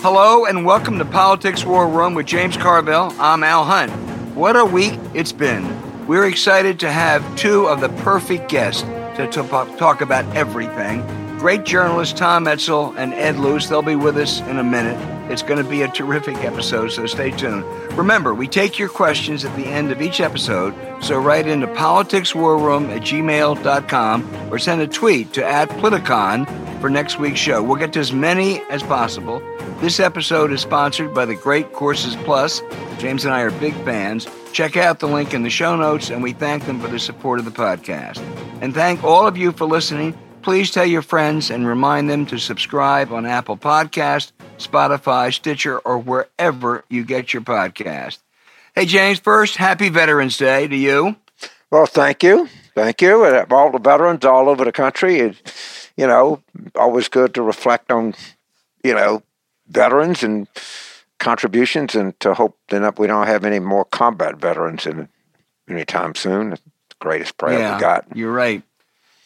Hello and welcome to Politics War Room with James Carville. I'm Al Hunt. What a week it's been. We're excited to have two of the perfect guests to, talk about everything. Great journalists Tom Edsall and Ed Luce. They'll be with us in a minute. It's going to be a terrific episode, so stay tuned. Remember, we take your questions at the end of each episode, so write into politicswarroom at gmail.com or send a tweet to at Politicon for next week's show. We'll get to as many as possible. This episode is sponsored by the Great Courses Plus. James and I are big fans. Check out the link in the show notes, and we thank them for the support of the podcast. And thank all of you for listening. Please tell your friends and remind them to subscribe on Apple Podcast, Spotify, Stitcher, or wherever you get your podcast. Hey, James, first, happy Veterans Day to you. Well, thank you. Thank you. And All the veterans all over the country. You know, always good to reflect on, you know, veterans and contributions, and to hope that we don't have any more combat veterans in anytime soon. That's the greatest prayer yeah, we got. You're right,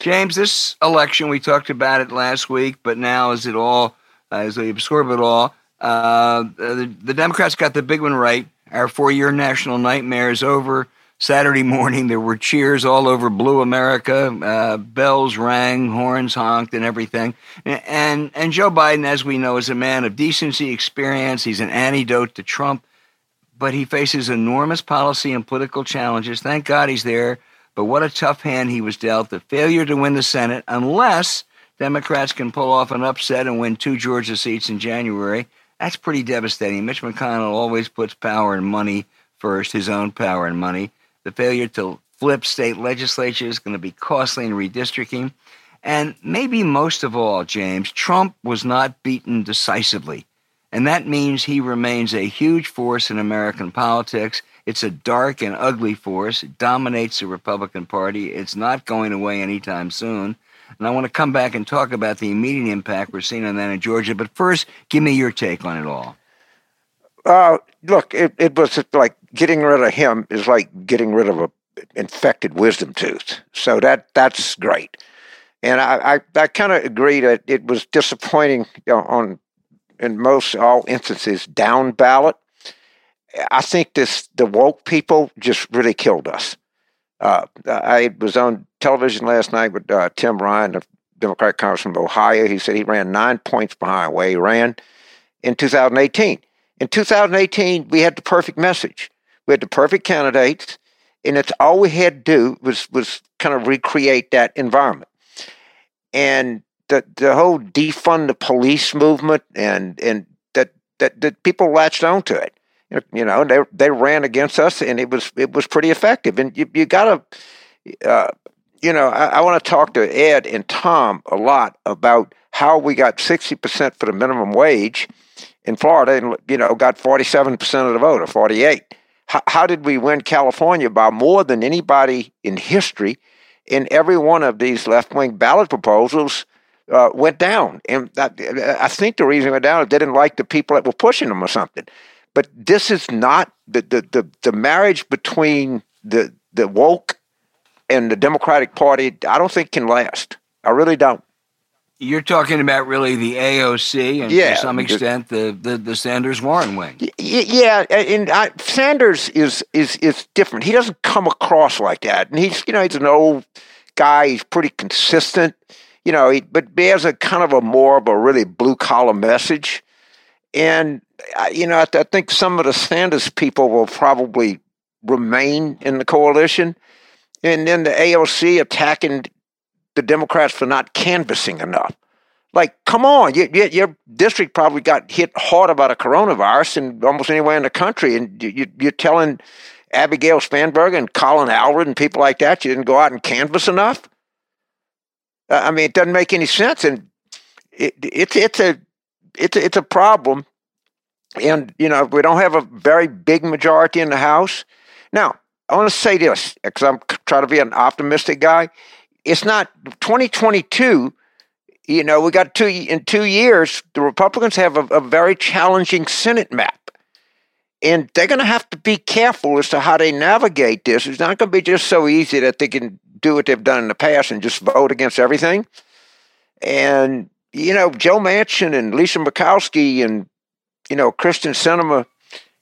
James. This election, we talked about it last week, but now is it all uh, as we absorb it all? Uh, the, the Democrats got the big one right. Our four-year national nightmare is over. Saturday morning, there were cheers all over Blue America. Uh, bells rang, horns honked, and everything. And and Joe Biden, as we know, is a man of decency, experience. He's an antidote to Trump, but he faces enormous policy and political challenges. Thank God he's there. But what a tough hand he was dealt. The failure to win the Senate, unless Democrats can pull off an upset and win two Georgia seats in January. That's pretty devastating. Mitch McConnell always puts power and money first, his own power and money. The failure to flip state legislatures is going to be costly in redistricting. And maybe most of all, James, Trump was not beaten decisively. And that means he remains a huge force in American politics. It's a dark and ugly force. It dominates the Republican Party. It's not going away anytime soon. And I want to come back and talk about the immediate impact we're seeing on that in Georgia. But first, give me your take on it all. Uh, look, it, it was like getting rid of him is like getting rid of a infected wisdom tooth. So that that's great. And I, I, I kind of agree that it was disappointing on in most all instances down ballot. I think this the woke people just really killed us. Uh, I was on television last night with uh, Tim Ryan, the Democratic congressman of Ohio. He said he ran nine points behind where he ran in 2018. In 2018, we had the perfect message. We had the perfect candidates, and it's all we had to do was was kind of recreate that environment. And the the whole defund the police movement and and that that, that people latched onto it. You know, they they ran against us, and it was it was pretty effective. And you you got to, uh, you know, I, I want to talk to Ed and Tom a lot about how we got sixty percent for the minimum wage in Florida and, you know, got 47% of the vote or 48. How, how did we win California by more than anybody in history? In every one of these left wing ballot proposals uh, went down. And that, I think the reason it went down is they didn't like the people that were pushing them or something. But this is not the, the, the, the marriage between the, the woke and the Democratic Party, I don't think can last. I really don't. You're talking about really the AOC and yeah, to some extent the, the, the Sanders Warren wing. Yeah, and I, Sanders is is is different. He doesn't come across like that, and he's you know he's an old guy. He's pretty consistent, you know. He, but bears a kind of a more of a really blue collar message, and you know I, I think some of the Sanders people will probably remain in the coalition, and then the AOC attacking the Democrats for not canvassing enough. Like, come on, you, you, your district probably got hit hard by the coronavirus than almost anywhere in the country, and you, you're telling Abigail Spanberger and Colin Allred and people like that you didn't go out and canvass enough. I mean, it doesn't make any sense, and it, it's it's a it's a, it's a problem. And you know, we don't have a very big majority in the House. Now, I want to say this because I'm trying to be an optimistic guy it's not 2022 you know we got two in two years the republicans have a, a very challenging senate map and they're going to have to be careful as to how they navigate this it's not going to be just so easy that they can do what they've done in the past and just vote against everything. And, you know, Joe Manchin and Lisa Murkowski and, you know, Kyrsten Sinema,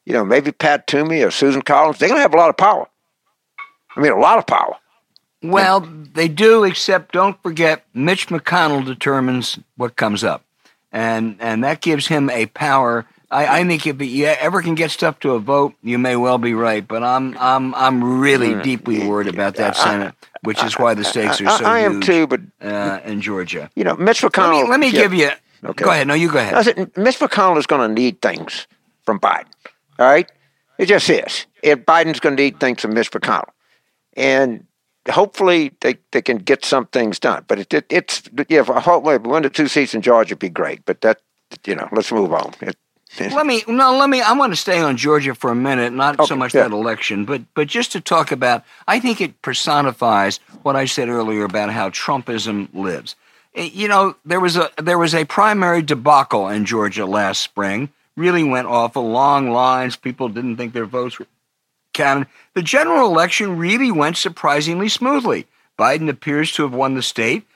you know, maybe Pat Toomey or Susan Collins, they're going to have a lot of power. I mean, a lot of power. Well, they do, except don't forget Mitch McConnell determines what comes up. And, and that gives him a power I, I, think if you ever can get stuff to a vote, you may well be right. But I'm I'm I'm really mm. deeply worried about that Senate, which is why the stakes are so I, I huge. am too, but uh, in Georgia, you know, Mitch McConnell. Let me, let me yeah. give you. Okay. Go ahead. No, you go ahead. Said, Mitch McConnell is going to need things from Biden. All right, it just is. If Biden's going to need things from Mitch McConnell, and hopefully they, they can get some things done. But it, it, it's yeah, hopefully one to two seats in Georgia would be great. But that you know, let's move on. It, let me no, let me. I want to stay on Georgia for a minute, not okay, so much yeah. that election, but but just to talk about. I think it personifies what I said earlier about how Trumpism lives. Eh, you know, there was a there was a primary debacle in Georgia last spring. Really went awful, long lines. People didn't think their votes were The general election really went surprisingly smoothly. Biden appears to have won the state.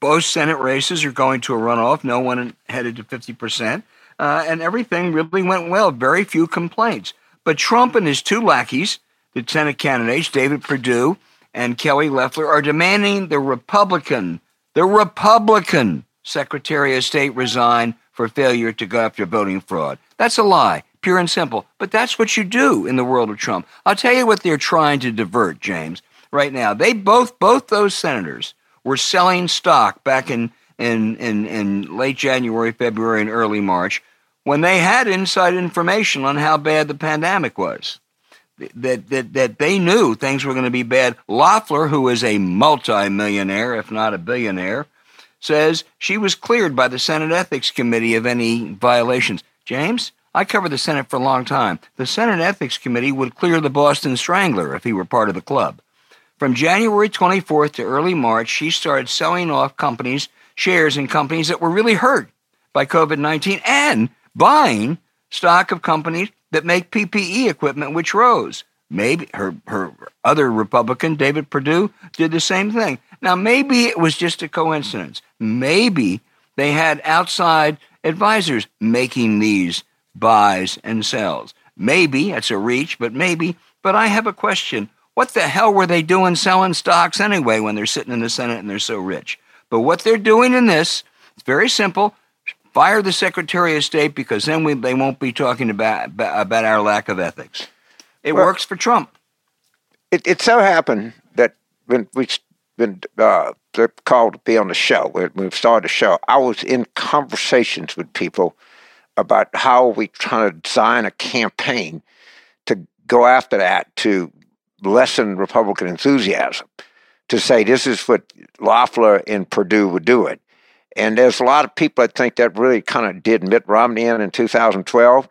Both Senate races are going to a runoff. No one headed to fifty percent uh, and everything really went well. Very few complaints. But Trump and his two lackeys, the Senate candidates, David Perdue and Kelly Loeffler, are demanding the Republican, the Republican Secretary of State resign for failure to go after voting fraud. That's a lie, pure and simple. But that's what you do in the world of Trump. I'll tell you what they're trying to divert, James, right now. They both, both those senators were selling stock back in in, in, in late January, February, and early March when they had inside information on how bad the pandemic was. That, that, that they knew things were going to be bad. Loeffler, who is a multimillionaire, if not a billionaire, says she was cleared by the Senate Ethics Committee of any violations. James, I covered the Senate for a long time. The Senate Ethics Committee would clear the Boston Strangler if he were part of the club. From January 24th to early March, she started selling off companies shares in companies that were really hurt by COVID 19 and buying stock of companies that make PPE equipment, which rose. Maybe her, her other Republican, David Perdue, did the same thing. Now, maybe it was just a coincidence. Maybe they had outside advisors making these buys and sells. Maybe it's a reach, but maybe. But I have a question. What the hell were they doing selling stocks anyway when they're sitting in the Senate and they're so rich? But what they're doing in this, it's very simple. Fire the Secretary of State because then we, they won't be talking about, about our lack of ethics. It well, works for Trump. It, it so happened that when we been uh, called to be on the show, when we started the show, I was in conversations with people about how we trying to design a campaign to go after that to lessen Republican enthusiasm to say this is what Loeffler and Perdue would do it. And there's a lot of people that think that really kind of did Mitt Romney in in 2012.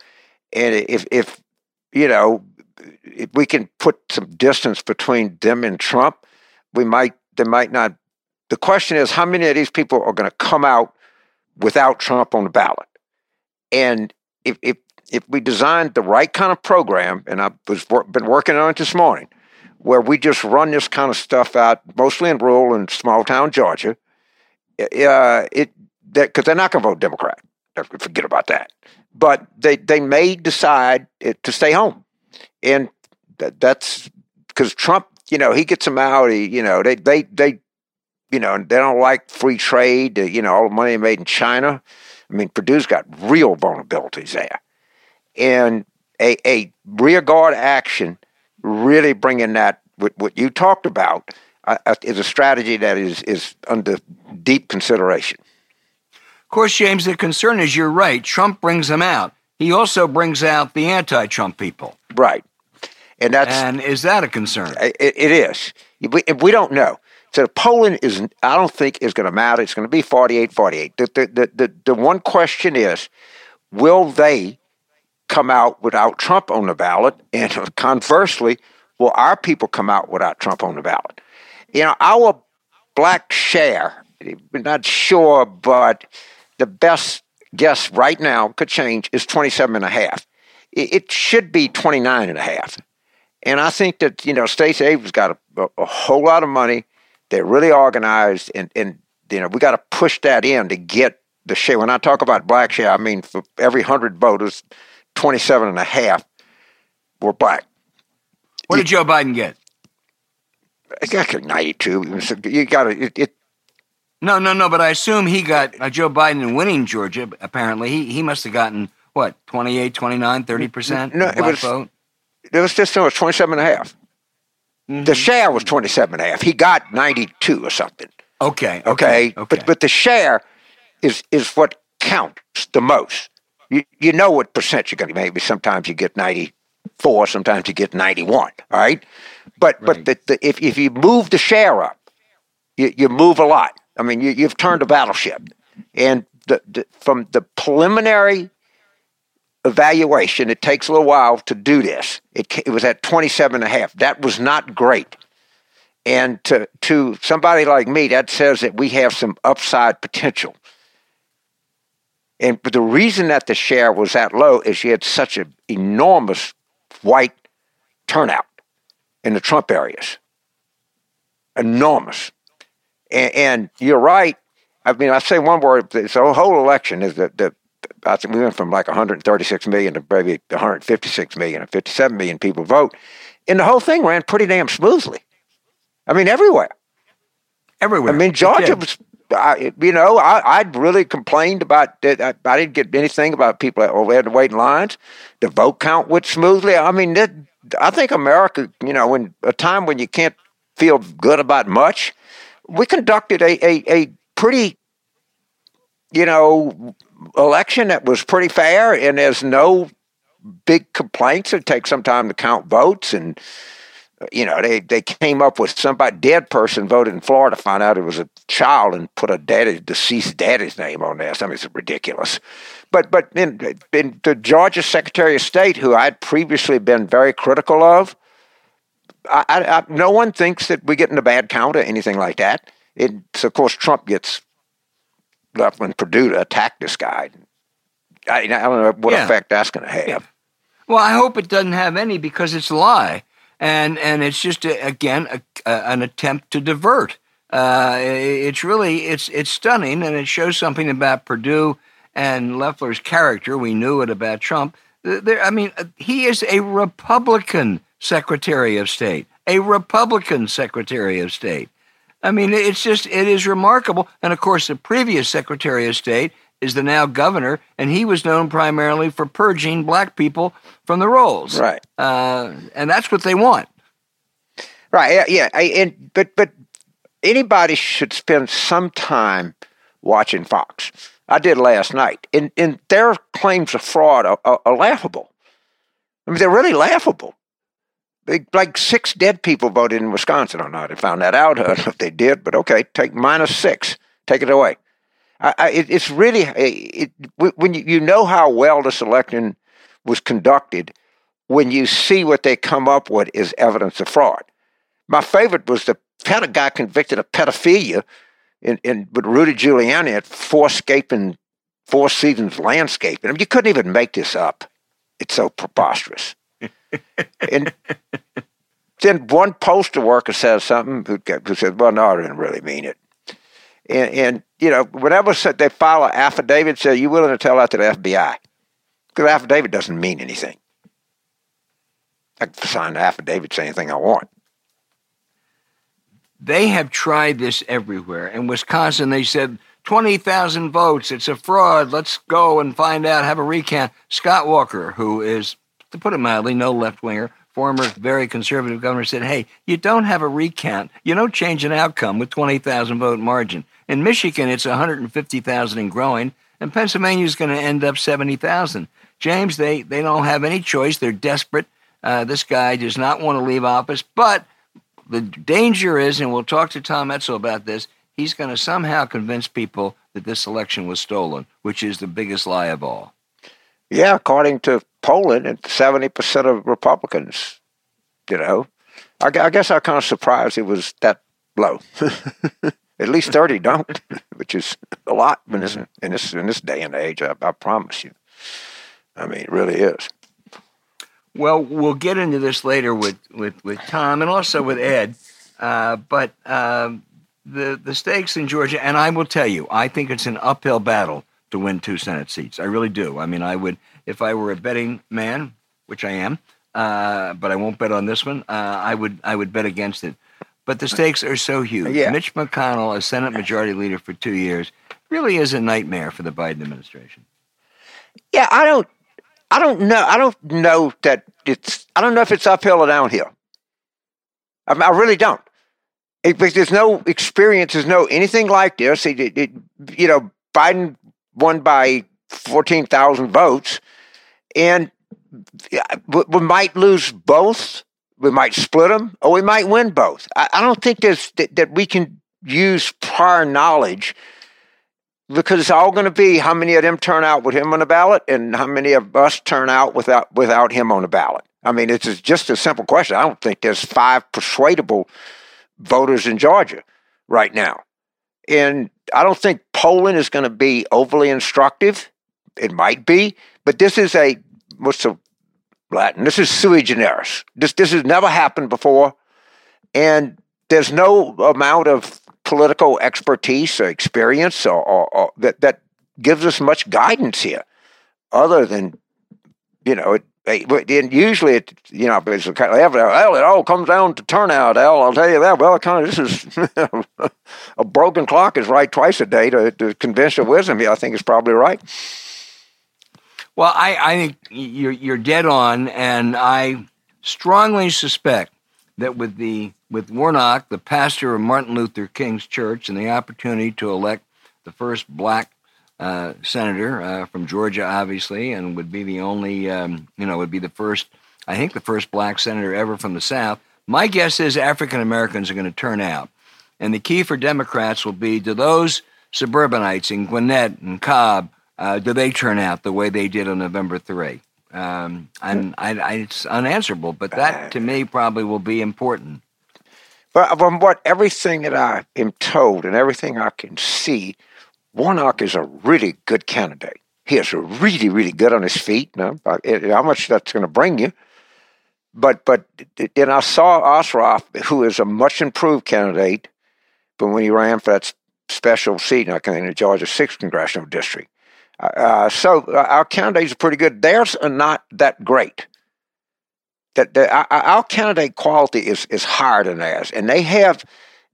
And if, if you know, if we can put some distance between them and Trump, we might, they might not. The question is, how many of these people are going to come out without Trump on the ballot? And if, if, if we designed the right kind of program, and I've been working on it this morning, where we just run this kind of stuff out, mostly in rural and small town Georgia. Uh, it because they're not going to vote Democrat. Forget about that. But they they may decide to stay home, and that, that's because Trump. You know, he gets them out. He, you know, they they they, you know, they don't like free trade. You know, all the money made in China. I mean, Perdue's got real vulnerabilities there, and a a rear guard action really bringing that what, what you talked about uh, uh, is a strategy that is is under deep consideration. Of course, James, the concern is you're right. Trump brings them out. He also brings out the anti-Trump people. Right, and that's and is that a concern? it, it is. We, we don't know. So polling is, I don't think is going to matter. It's going to be 48 48. The, the, the, the, one question is will they come out without Trump on the ballot? And conversely, will our people come out without Trump on the ballot? You know, our black share, we're not sure, but the best guess right now could change is 27 and a half. It should be 29 and a half. And I think that, you know, Stacey Abrams got a, a, a whole lot of money. They're really organized, and, and you know, we got to push that in to get the share. When I talk about black share, I mean for every 100 voters, 27 and a half were black. What did Joe Biden get? I got 92. You got to, it, it, No, no, no. But I assume he got uh, Joe Biden in winning Georgia. Apparently, he he must have gotten what 28, 29, 30 percent No, it was- vote. it was just, it was 27 and a half. Mm-hmm. The share was 27 and a half. He got 92 or something. Okay, Okay. okay. But, but the share is, is what counts the most. You, you know what percent you're going to maybe sometimes you get 94, sometimes you get 91, all right? But, Right. but the, the, if, if you move the share up, you, you move a lot. I mean, you, you've turned a battleship. And the, the, from the preliminary evaluation, it takes a little while to do this. It, it was at 27 and a half. That was not great. And to, to somebody like me, that says that we have some upside potential. And the reason that the share was that low is you had such an enormous white turnout in the Trump areas. Enormous. And, and you're right. I mean, I say one word. The whole election is that the I think we went from like 136 million to maybe 156 million or 57 million people vote, and the whole thing ran pretty damn smoothly. I mean, everywhere. Everywhere. I mean, Georgia was, I, you know, I, I'd really complained about that. I, I didn't get anything about people that oh, had to wait in lines. The vote count went smoothly. I mean, that, I think America, you know, in a time when you can't feel good about much, we conducted a, a, a pretty, you know, election that was pretty fair, and there's no big complaints. It takes some time to count votes and you know, they, they came up with somebody dead person voted in Florida, found out it was a child and put a daddy deceased daddy's name on there. It's ridiculous. But but in, in the Georgia Secretary of State, who I'd previously been very critical of, I, I, no one thinks that we get in a bad count or anything like that. It's of course Trump gets when Perdue to attack this guy. I, I don't know what Yeah. effect that's going to have. Well, I hope it doesn't have any because it's a lie, and and it's just a, again a, a, an attempt to divert. Uh, it's really it's it's stunning, and it shows something about Perdue and Loeffler's character. We knew it about Trump. There, I mean, uh, he is a Republican Secretary of State, a Republican Secretary of State. I mean, it's just it is remarkable. And of course, the previous Secretary of State is the now governor, and he was known primarily for purging black people from the rolls. Right. Uh, and that's what they want. Right. Yeah. yeah. I, and but but anybody should spend some time watching Fox. I did last night, and and their claims of fraud are, are, are laughable. I mean, they're really laughable. Like six dead people voted in Wisconsin. I know how they found that out. I don't know if they did, but okay, take minus six. Take it away. I, I, it, it's really uh, it, it, when you, you know how well this election was conducted. When you see what they come up with is evidence of fraud. My favorite was the a guy convicted of pedophilia in, in with Rudy Giuliani at Fourscaping Four Seasons Landscaping. I mean, you couldn't even make this up. It's so preposterous. And then one postal worker says something who, who said, "Well, no, I didn't really mean it." And, and you know, whenever they file an affidavit, say, "You willing to tell that to the FBI?" Because affidavit doesn't mean anything. I can sign an affidavit, say anything I want. They have tried this everywhere. In Wisconsin, they said 20,000 votes. It's a fraud. Let's go and find out, have a recount. Scott Walker, who is, to put it mildly, no left winger, former very conservative governor, said, hey, you don't have a recount. You don't change an outcome with 20,000 vote margin. In Michigan, it's 150,000 and growing, and Pennsylvania is going to end up 70,000. James, they, they don't have any choice. They're desperate. Uh, this guy does not want to leave office, but the danger is, and we'll talk to Tom Edsall about this, he's going to somehow convince people that this election was stolen, which is the biggest lie of all. Yeah, according to Poland, it's seventy percent of Republicans. You know, I, I guess I'm kind of surprised it was that low. At least thirty don't, which is a lot in this in this in this day and age. I, I promise you. I mean, it really is. Well, we'll get into this later with, with, with Tom and also with Ed. Uh, but um, the the stakes in Georgia, and I will tell you, I think it's an uphill battle to win two Senate seats. I really do. I mean, I would if I were a betting man, which I am, uh, but I won't bet on this one. Uh, I would I would bet against it. But the stakes are so huge. Yeah. Mitch McConnell, as Senate Majority Leader for two years, really is a nightmare for the Biden administration. Yeah, I don't, I don't know. I don't know that it's. I don't know if it's uphill or downhill. I, mean, I really don't. It, because there's no experience. There's no anything like this. It, it, you know, Biden won by fourteen thousand votes, and we, we might lose both. We might split them, or we might win both. I, I don't think there's that, that we can use prior knowledge because it's all going to be how many of them turn out with him on the ballot and how many of us turn out without without him on the ballot. I mean, it's just a simple question. I don't think there's five persuadable voters in Georgia right now, and I don't think Poland is going to be overly instructive. It might be, but this is a what's the Latin? This is sui generis. This this has never happened before, and there's no amount of political expertise or experience or, or, or, that that gives us much guidance here, other than you know. It, and usually, it, you know, it's kind of, well, it all comes down to turnout, Al. I'll tell you that. Well, kind of, this is a broken clock is right twice a day to, to conventional wisdom. Yeah, I think it's probably right. Well, I, I think you're you're dead on, and I strongly suspect that with the with Warnock, the pastor of Martin Luther King's church, and the opportunity to elect the first black uh, senator uh, from Georgia, obviously, and would be the only, um, you know, would be the first, I think, the first black senator ever from the South. My guess is African Americans are going to turn out. And the key for Democrats will be do those suburbanites in Gwinnett and Cobb, uh, do they turn out the way they did on November 3? Um, and I, I, it's unanswerable, but that to me probably will be important. But from what everything that I am told and everything I can see, Warnock is a really good candidate. He is really, really good on his feet. Now, how much that's going to bring you? But but and I saw Ossoff, who is a much improved candidate, but when he ran for that special seat in the Georgia Sixth Congressional District. Uh, so uh, our candidates are pretty good. Theirs are not that great. That our candidate quality is is higher than theirs, and they have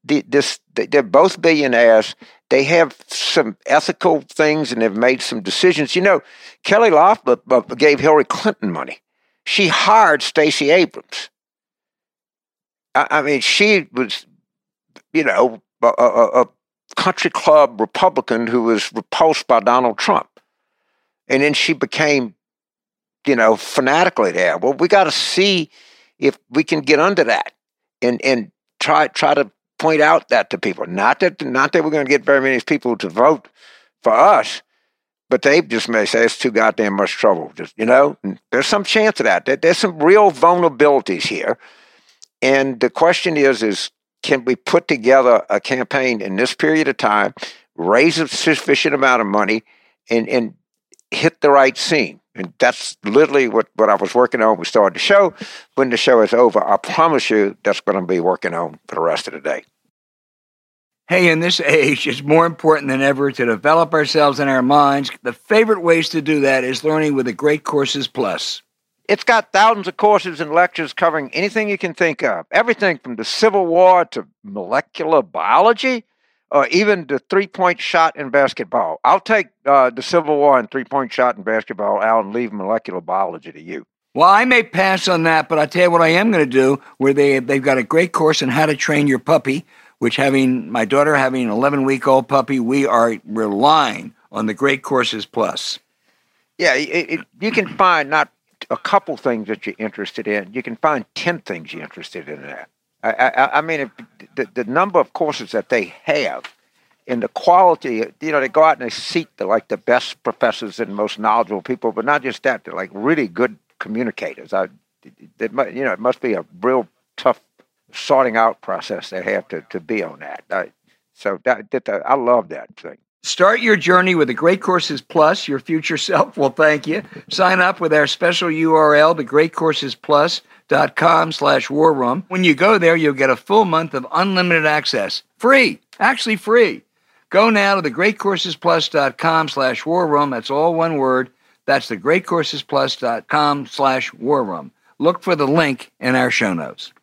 this. They're both billionaires. They have some ethical things, and they've made some decisions. You know, Kelly Loeffler uh, gave Hillary Clinton money. She hired Stacey Abrams. I, I mean, she was, you know, a, a, a country club Republican who was repulsed by Donald Trump. And then she became, you know, fanatically there. Well, we got to see if we can get under that and and try try to point out that to people. Not that not that we're going to get very many people to vote for us, but they just may say it's too goddamn much trouble. Just you know, there's some chance of that. There's some real vulnerabilities here, and the question is: is can we put together a campaign in this period of time, raise a sufficient amount of money, and and hit the right scene? And that's literally what, what I was working on. We started the show. When the show is over, I promise you that's what I'm going to be working on for the rest of the day. Hey, in this age, it's more important than ever to develop ourselves and our minds. The favorite ways to do that is learning with the Great Courses Plus. It's got thousands of courses and lectures covering anything you can think of. Everything from the Civil War to molecular biology or even the three point shot in basketball. I'll take uh, the Civil War and three point shot in basketball out and leave molecular biology to you. Well, I may pass on that, but I'll tell you what I am going to do where they, they've got a great course on how to train your puppy, which having my daughter having an 11 week old puppy, we are relying on the Great Courses Plus. Yeah, it, it, you can find not a couple things that you're interested in. You can find 10 things you're interested in that. I, I, I mean, the, the number of courses that they have and the quality, you know, they go out and they seek the, like the best professors and most knowledgeable people, but not just that, they're like really good communicators. I, it, you know, it must be a real tough sorting out process they have to, to be on that. I, so that, that, I love that thing. Start your journey with the Great Courses Plus. Your future self will thank you. Sign up with our special URL, thegreatcoursesplus.com slash war room. When you go there, you'll get a full month of unlimited access. Free. Actually free. Go now to thegreatcoursesplus.com slash war room. That's all one word. That's thegreatcoursesplus.com slash war room. Look for the link in our show notes.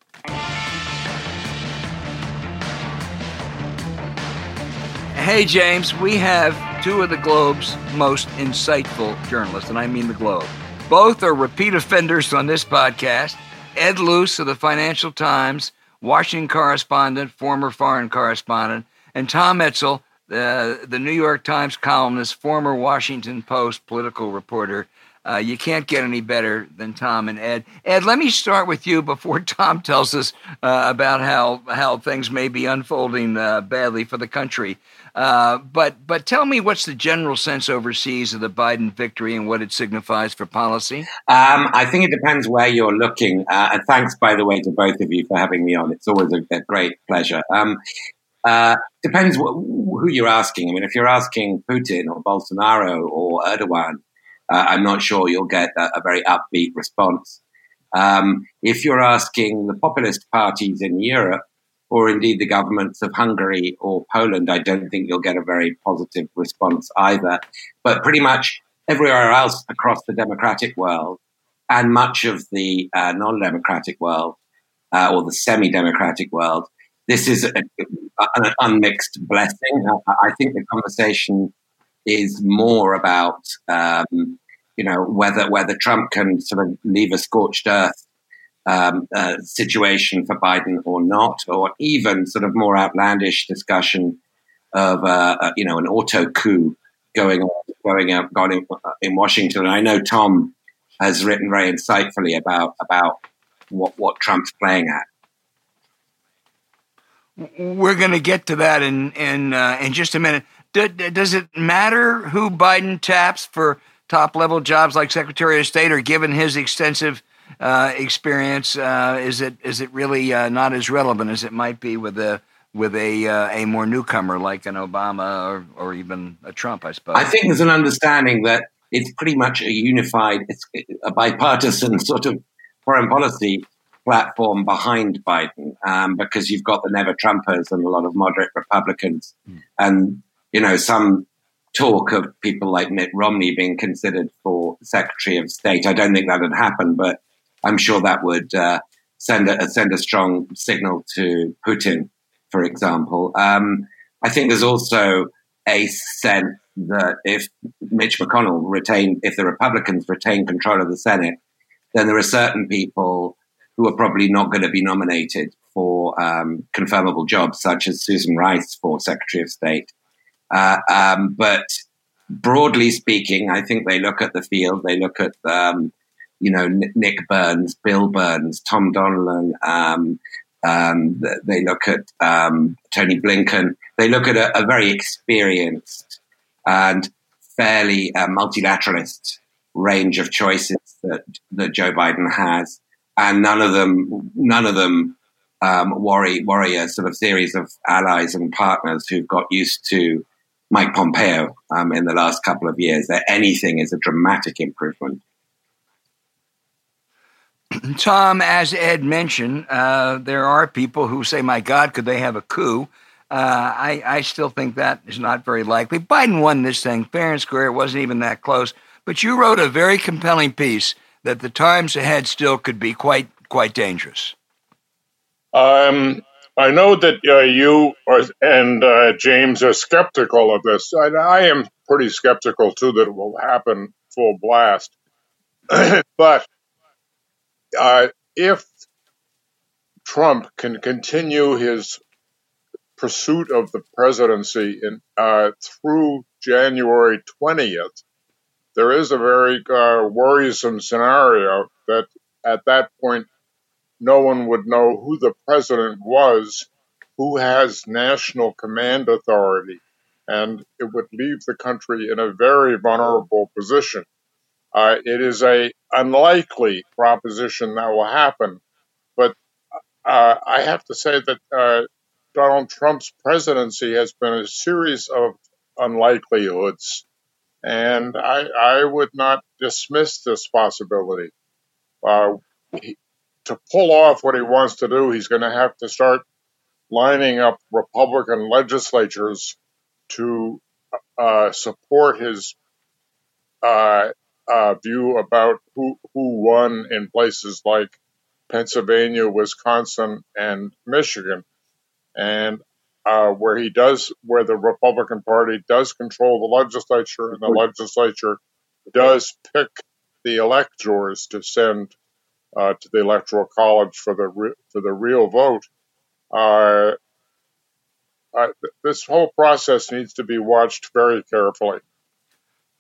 Hey, James, we have two of the Globe's most insightful journalists, and I mean the Globe. Both are repeat offenders on this podcast. Ed Luce of the Financial Times, Washington correspondent, former foreign correspondent, and Tom Edsall, the, the New York Times columnist, former Washington Post political reporter. Uh, you can't get any better than Tom and Ed. Ed, let me start with you before Tom tells us uh, about how how things may be unfolding uh, badly for the country. Uh, but but tell me what's the general sense overseas of the Biden victory and what it signifies for policy. Um, I think it depends where you're looking. Uh, and thanks, by the way, to both of you for having me on. It's always a, a great pleasure. Um, uh, depends wh- who you're asking. I mean, if you're asking Putin or Bolsonaro or Erdogan uh, I'm not sure you'll get a, a very upbeat response. Um, if you're asking the populist parties in Europe, or indeed the governments of Hungary or Poland, I don't think you'll get a very positive response either. But pretty much everywhere else across the democratic world and much of the uh, non democratic world uh, or the semi democratic world, this is a, an unmixed blessing. I, I think the conversation is more about um, you know whether whether Trump can sort of leave a scorched earth um, uh, situation for Biden or not, or even sort of more outlandish discussion of uh, uh, you know an auto coup going on going out going in, in Washington. I know Tom has written very insightfully about about what what Trump's playing at. We're going to get to that in in uh, in just a minute does it matter who Biden taps for top level jobs like Secretary of State, or given his extensive uh, experience, uh, is it is it really uh, not as relevant as it might be with a with a uh, a more newcomer like an Obama or, or even a Trump? I suppose. I think there's an understanding that it's pretty much a unified, it's a bipartisan sort of foreign policy platform behind Biden um, because you've got the never Trumpers and a lot of moderate Republicans, mm. and you know, some talk of people like Mitt Romney being considered for Secretary of State. I don't think that would happen, but I'm sure that would uh, send a send a strong signal to Putin, for example. Um, I think there's also a sense that if Mitch McConnell retain, if the Republicans retain control of the Senate, then there are certain people who are probably not going to be nominated for um, confirmable jobs, such as Susan Rice for Secretary of State. Uh, um, but broadly speaking, I think they look at the field. They look at, um, you know, Nick Burns, Bill Burns, Tom Donilon. Um, um they look at um, Tony Blinken. They look at a, a very experienced and fairly uh, multilateralist range of choices that that Joe Biden has, and none of them, none of them um, worry worry a sort of series of allies and partners who've got used to Mike Pompeo um, in the last couple of years. That anything is a dramatic improvement. Tom, as Ed mentioned, uh, there are people who say, "My God, could they have a coup?" Uh, I, I, still think that is not very likely. Biden won this thing fair and square. It wasn't even that close. But you wrote a very compelling piece that the times ahead still could be quite quite dangerous. Um, I know that uh, you are, and uh, James are skeptical of this. I, I, am pretty skeptical too that it will happen full blast. but uh, if Trump can continue his pursuit of the presidency in, uh, through January 20th, there is a very uh, worrisome scenario that at that point no one would know who the president was, who has national command authority, and it would leave the country in a very vulnerable position. Uh, it is a unlikely proposition that will happen, but uh, I have to say that uh, Donald Trump's presidency has been a series of unlikelihoods. And I, I would not dismiss this possibility. Uh, he, to pull off what he wants to do, he's going to have to start lining up Republican legislatures to uh, support his uh, uh, view about who who won in places like Pennsylvania, Wisconsin, and Michigan, and uh, where he does where the Republican Party does control the legislature, and the legislature does pick the electors to send uh, to the electoral college for the re- for the real vote. Uh, uh, this whole process needs to be watched very carefully.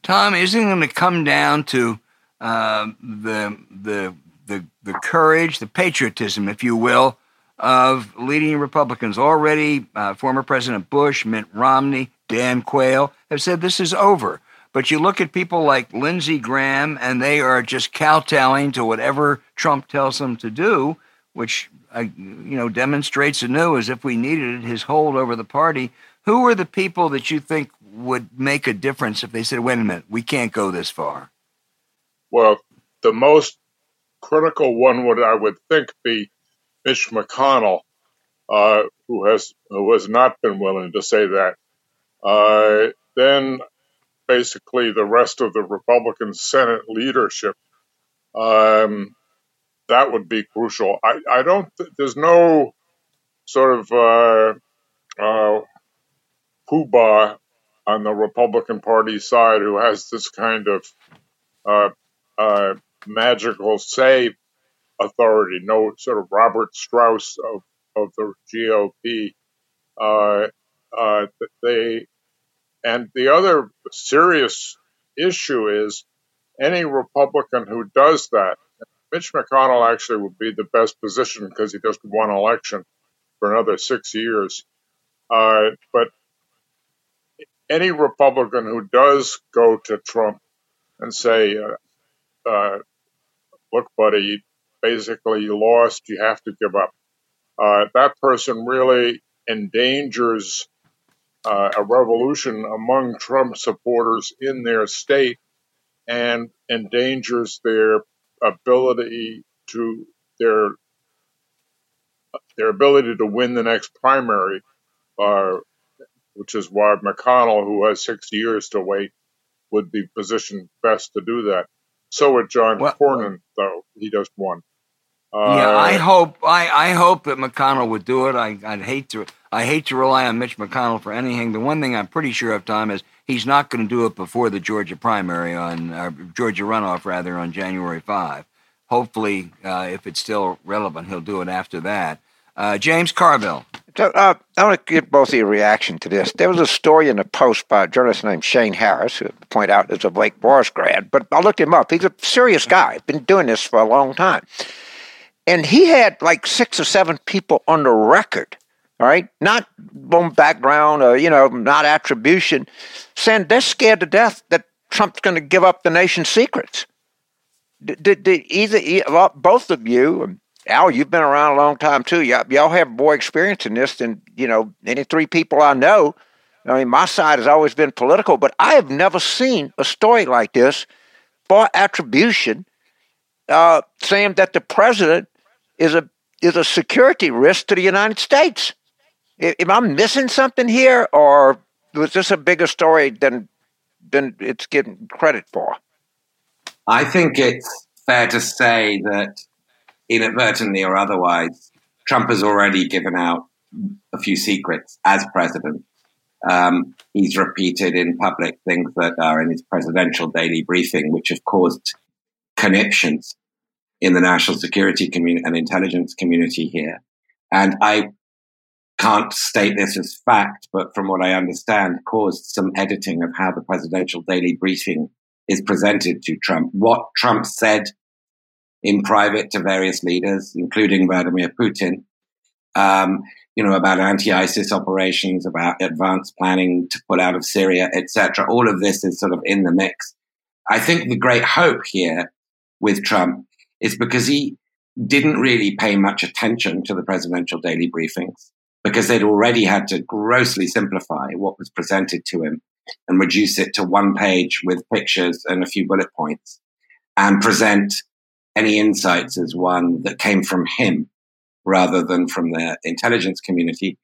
Tom, isn't going to come down to uh, the the the the courage, the patriotism, if you will, of leading Republicans? Already, uh, former President Bush, Mitt Romney, Dan Quayle have said this is over. But you look at people like Lindsey Graham, and they are just kowtowing to whatever Trump tells them to do, which you know demonstrates anew as if we needed his hold over the party. Who are the people that you think would make a difference if they said, "Wait a minute, we can't go this far"? Well, the most critical one would I would think be Mitch McConnell, uh, who has who has not been willing to say that. Uh, then basically the rest of the Republican Senate leadership. Um, that would be crucial. I, I don't. There's no sort of uh, uh, poobah on the Republican Party side who has this kind of uh, uh, magical say authority. No sort of Robert Strauss of of the GOP. Uh, uh, they and the other serious issue is any Republican who does that. Mitch McConnell actually would be the best position because he just won election for another six years. Uh, but any Republican who does go to Trump and say, uh, uh, look, buddy, basically you lost, you have to give up, uh, that person really endangers uh, a revolution among Trump supporters in their state and endangers their ability to their their ability to win the next primary, uh, which is why McConnell, who has six years to wait, would be positioned best to do that. So would John well, Cornyn, though he just won. Uh, yeah, I hope I, I hope that McConnell would do it. I, I'd hate to I hate to rely on Mitch McConnell for anything. The one thing I'm pretty sure of, Tom, is he's not going to do it before the Georgia primary on uh, Georgia runoff, rather on January 5. Hopefully, uh, if it's still relevant, he'll do it after that. Uh, James Carville. So, uh, I want to get both of your reaction to this. There was a story in the Post by a journalist named Shane Harris, who I point out is a Wake Forest grad, but I looked him up. He's a serious guy, been doing this for a long time. And he had like six or seven people on the record all right, not background or you know, not attribution, saying they're scared to death that Trump's going to give up the nation's secrets. Did, did either both of you, Al, you've been around a long time too. Y'all, y'all have more experience in this than you know any three people I know. I mean, my side has always been political, but I have never seen a story like this for attribution, uh, saying that the president is a is a security risk to the United States. If I'm missing something here, or was this a bigger story than than it's getting credit for? I think it's fair to say that inadvertently or otherwise, Trump has already given out a few secrets as president. Um, he's repeated in public things that are in his presidential daily briefing, which have caused conniptions in the national security community and intelligence community here. And I can't state this as fact, but from what I understand, caused some editing of how the presidential daily briefing is presented to Trump. What Trump said in private to various leaders, including Vladimir Putin, um, you know, about anti-ISIS operations, about advanced planning to pull out of Syria, etc. All of this is sort of in the mix. I think the great hope here with Trump is because he didn't really pay much attention to the presidential daily briefings because they'd already had to grossly simplify what was presented to him. and reduce it to one page with pictures and a few bullet points and present any insights as one that came from him rather than from the intelligence community.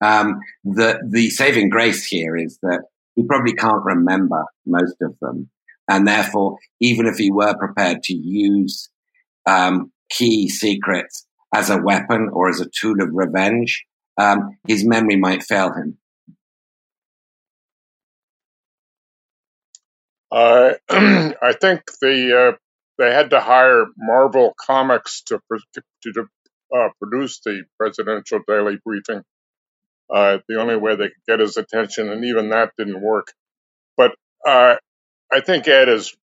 Um, the, the saving grace here is that he probably can't remember most of them. And therefore, even if he were prepared to use um, key secrets as a weapon or as a tool of revenge, um, his memory might fail him. Uh, I think the uh, they had to hire Marvel Comics to to uh, produce the presidential daily briefing. Uh, the only way they could get his attention, and even that didn't work. But uh, I think Ed is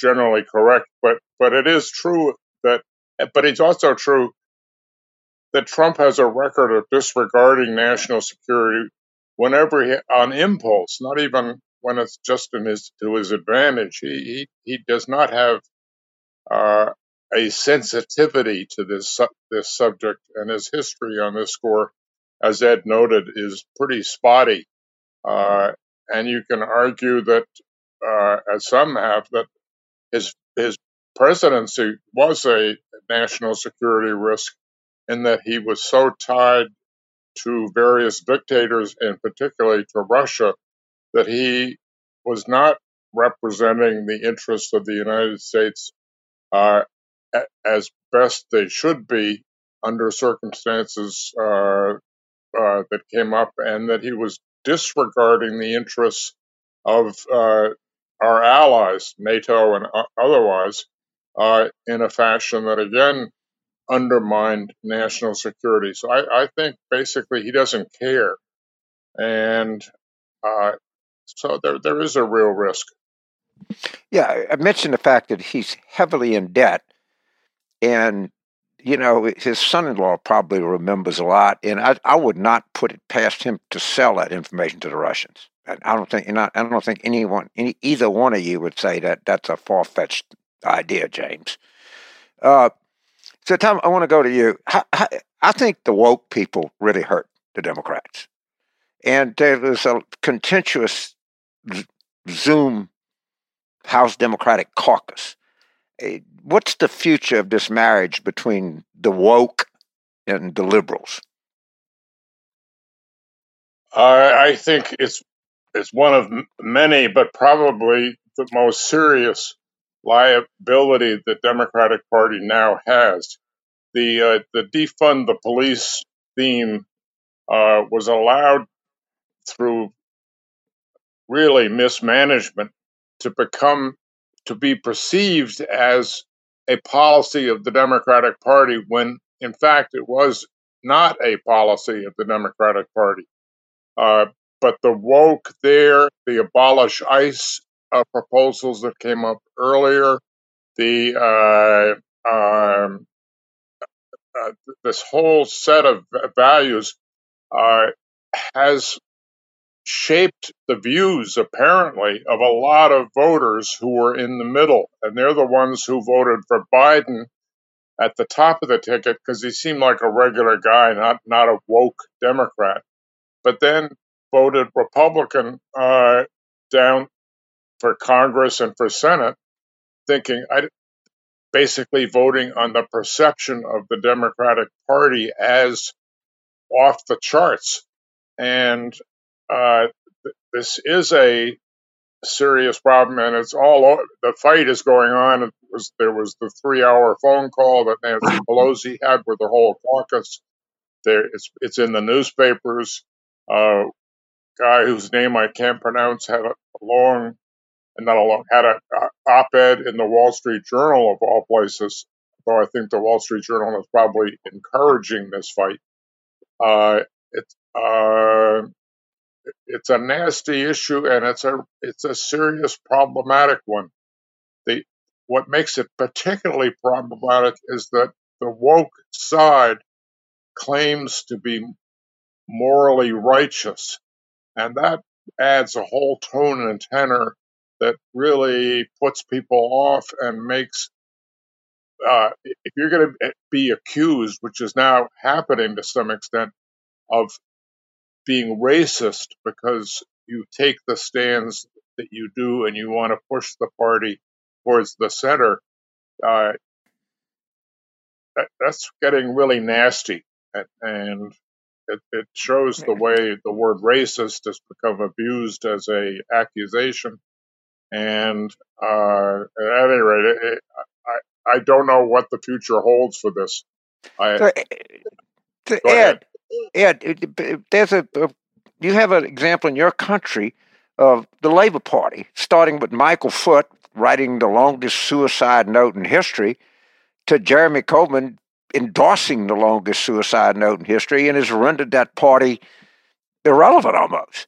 generally correct. But but it is true that, but it's also true that Trump has a record of disregarding national security whenever he, on impulse, not even when it's just in his to his advantage. He he, he does not have uh, a sensitivity to this this subject, and his history on this score, as Ed noted, is pretty spotty. Uh, and you can argue that, uh, as some have, that his his presidency was a national security risk, in that he was so tied to various dictators, and particularly to Russia, that he was not representing the interests of the United States uh, as best they should be under circumstances uh, uh, that came up, and that he was disregarding the interests of uh, our allies, NATO and otherwise, uh, in a fashion that again undermined national security. So I, I think basically he doesn't care, and uh, so there there is a real risk. Yeah, I mentioned the fact that he's heavily in debt, and you know his son-in-law probably remembers a lot, and I, I would not put it past him to sell that information to the Russians. I don't think I don't think anyone, any, either one of you would say that that's a far-fetched idea, James. Uh, so, Tom, I want to go to you. I, I, I think the woke people really hurt the Democrats, and there was a contentious Zoom House Democratic caucus. What's the future of this marriage between the woke and the liberals? Uh, I think it's it's one of many, but probably the most serious liability the Democratic Party now has. The uh, the defund the police theme uh, was allowed through really mismanagement to become to be perceived as a policy of the Democratic Party when in fact it was not a policy of the Democratic Party. Uh, but the woke there, the abolish ICE uh, proposals that came up earlier, the uh, um, uh, this whole set of values uh, has shaped the views, apparently, of a lot of voters who were in the middle. And they're the ones who voted for Biden at the top of the ticket because he seemed like a regular guy, not, not a woke Democrat. But then voted Republican uh, down for Congress and for Senate, thinking I basically voting on the perception of the Democratic Party as off the charts. And uh, this is a serious problem, and it's all the fight is going on. It was, there was the three-hour phone call that Nancy Pelosi had with the whole caucus. There, it's it's in the newspapers. Uh, guy whose name I can't pronounce had a long, and not a long, had a, a op-ed in the Wall Street Journal of all places. Though I think the Wall Street Journal is probably encouraging this fight. Uh, it's uh, it's a nasty issue and it's a it's a serious problematic one. The what makes it particularly problematic is that the woke side claims to be morally righteous, and that adds a whole tone and tenor that really puts people off and makes uh, if you're going to be accused, which is now happening to some extent, of being racist because you take the stands that you do and you want to push the party towards the center, uh, that, that's getting really nasty. And, and it, it, shows the way the word racist has become abused as a accusation. And uh, at any rate, it, it, I, I don't know what the future holds for this. I, so, Ed, Ed, there's a, a you have an example in your country of the Labor Party, starting with Michael Foot writing the longest suicide note in history, to Jeremy Corbyn endorsing the longest suicide note in history, and has rendered that party irrelevant almost.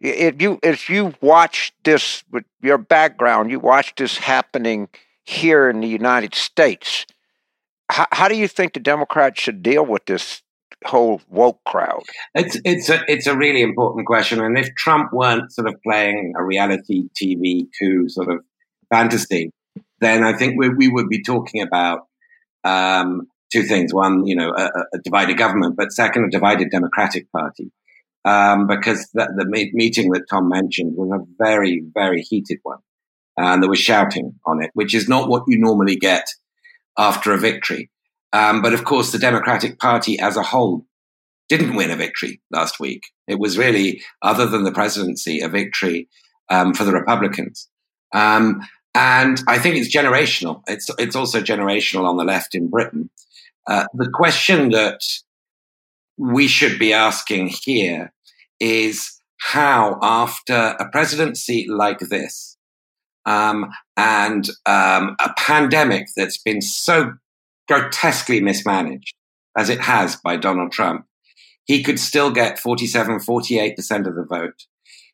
If you if you watch this with your background, you watch this happening here in the United States. How, how do you think the Democrats should deal with this whole woke crowd? It's it's a it's a really important question, and if Trump weren't sort of playing a reality TV coup sort of fantasy, then I think we, we would be talking about um, two things: one, you know, a, a, divided government, but second, a divided Democratic Party. Um, because the, meeting that Tom mentioned was a very, very heated one. And there was shouting on it, which is not what you normally get after a victory. Um, but of course, the Democratic Party as a whole didn't win a victory last week. It was really, other than the presidency, a victory um, for the Republicans. Um, and I think it's generational. It's it's also generational on the left in Britain. Uh, the question that we should be asking here is how, after a presidency like this, um, and um, a pandemic that's been so grotesquely mismanaged, as it has by Donald Trump, he could still get 47, 48% of the vote,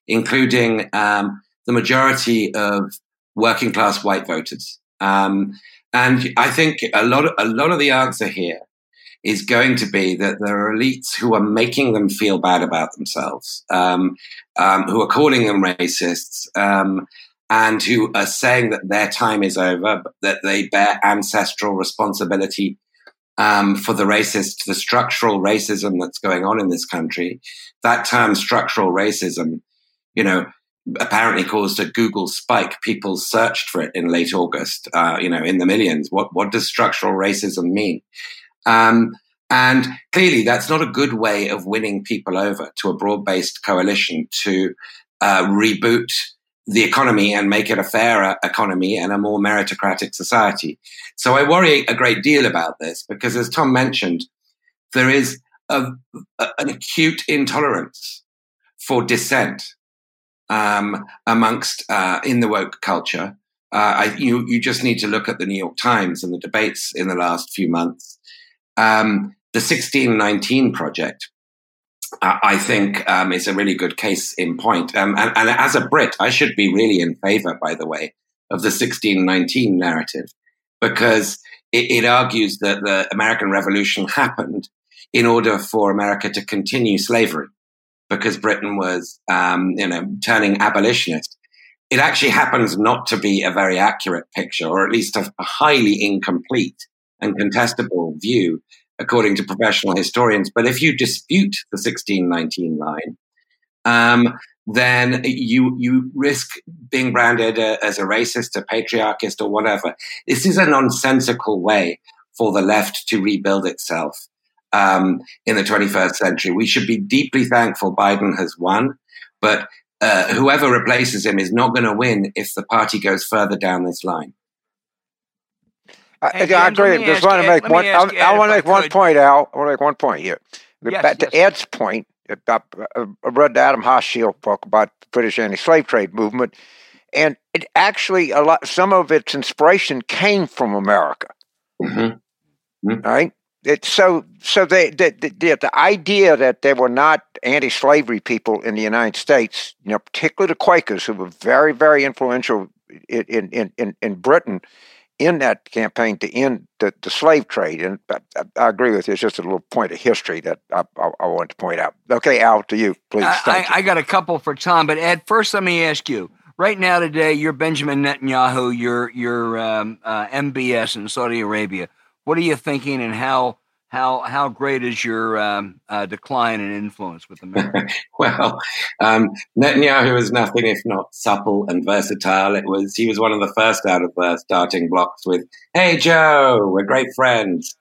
including um, the majority of working class white voters. Um, and I think a lot, of, a lot of the answer here is going to be that there are elites who are making them feel bad about themselves, um, um who are calling them racists, um, and who are saying that their time is over, that they bear ancestral responsibility um, for the racist, the structural racism that's going on in this country. That term, structural racism, you know, apparently caused a Google spike. People searched for it in late August, uh, you know, in the millions. What what does structural racism mean? Um, and clearly, that's not a good way of winning people over to a broad based coalition to uh, reboot the economy and make it a fairer economy and a more meritocratic society. So I worry a great deal about this because, as Tom mentioned, there is a, a, an acute intolerance for dissent um, amongst uh, in the woke culture. Uh, I, you you just need to look at the New York Times and the debates in the last few months. Um, the 1619 project I think um, it's a really good case in point. Um, and, and, as a Brit, I should be really in favor, by the way, of the 1619 narrative because it, it, argues that the American Revolution happened in order for America to continue slavery because Britain was, um, you know, turning abolitionist. It actually happens not to be a very accurate picture, or at least a highly incomplete and contestable view according to professional historians. But if you dispute the 1619 line, um, then you you risk being branded a, as a racist, a patriarchist, or whatever. This is a nonsensical way for the left to rebuild itself um, in the 21st century. We should be deeply thankful Biden has won, but uh, whoever replaces him is not going to win if the party goes further down this line. I, I agree. Just want to make one. I, I want to make one point, Al. I want to make one point here. Yes, Back yes. to Ed's point, I read Adam Hochschild talk about the British anti-slave trade movement, and it actually a lot. Some of its inspiration came from America. Mm-hmm. Mm-hmm. Right. It's so so they, the, the, the idea that there were not anti-slavery people in the United States, you know, particularly the Quakers, who were very very influential in in in, in Britain in that campaign to end the, the slave trade. And I, I, agree with you. It's just a little point of history that I, I, I want to point out. Okay, Al, to you, please. I, I, got a couple for Tom, but Ed, first let me ask you. Right now, today, you're Benjamin Netanyahu, you're, you're um, uh, MBS in Saudi Arabia. What are you thinking, and how how how great is your um, uh, decline in influence with America? well, um, Netanyahu is nothing if not supple and versatile. It was he was one of the first out of the starting blocks with "Hey Joe, we're great friends."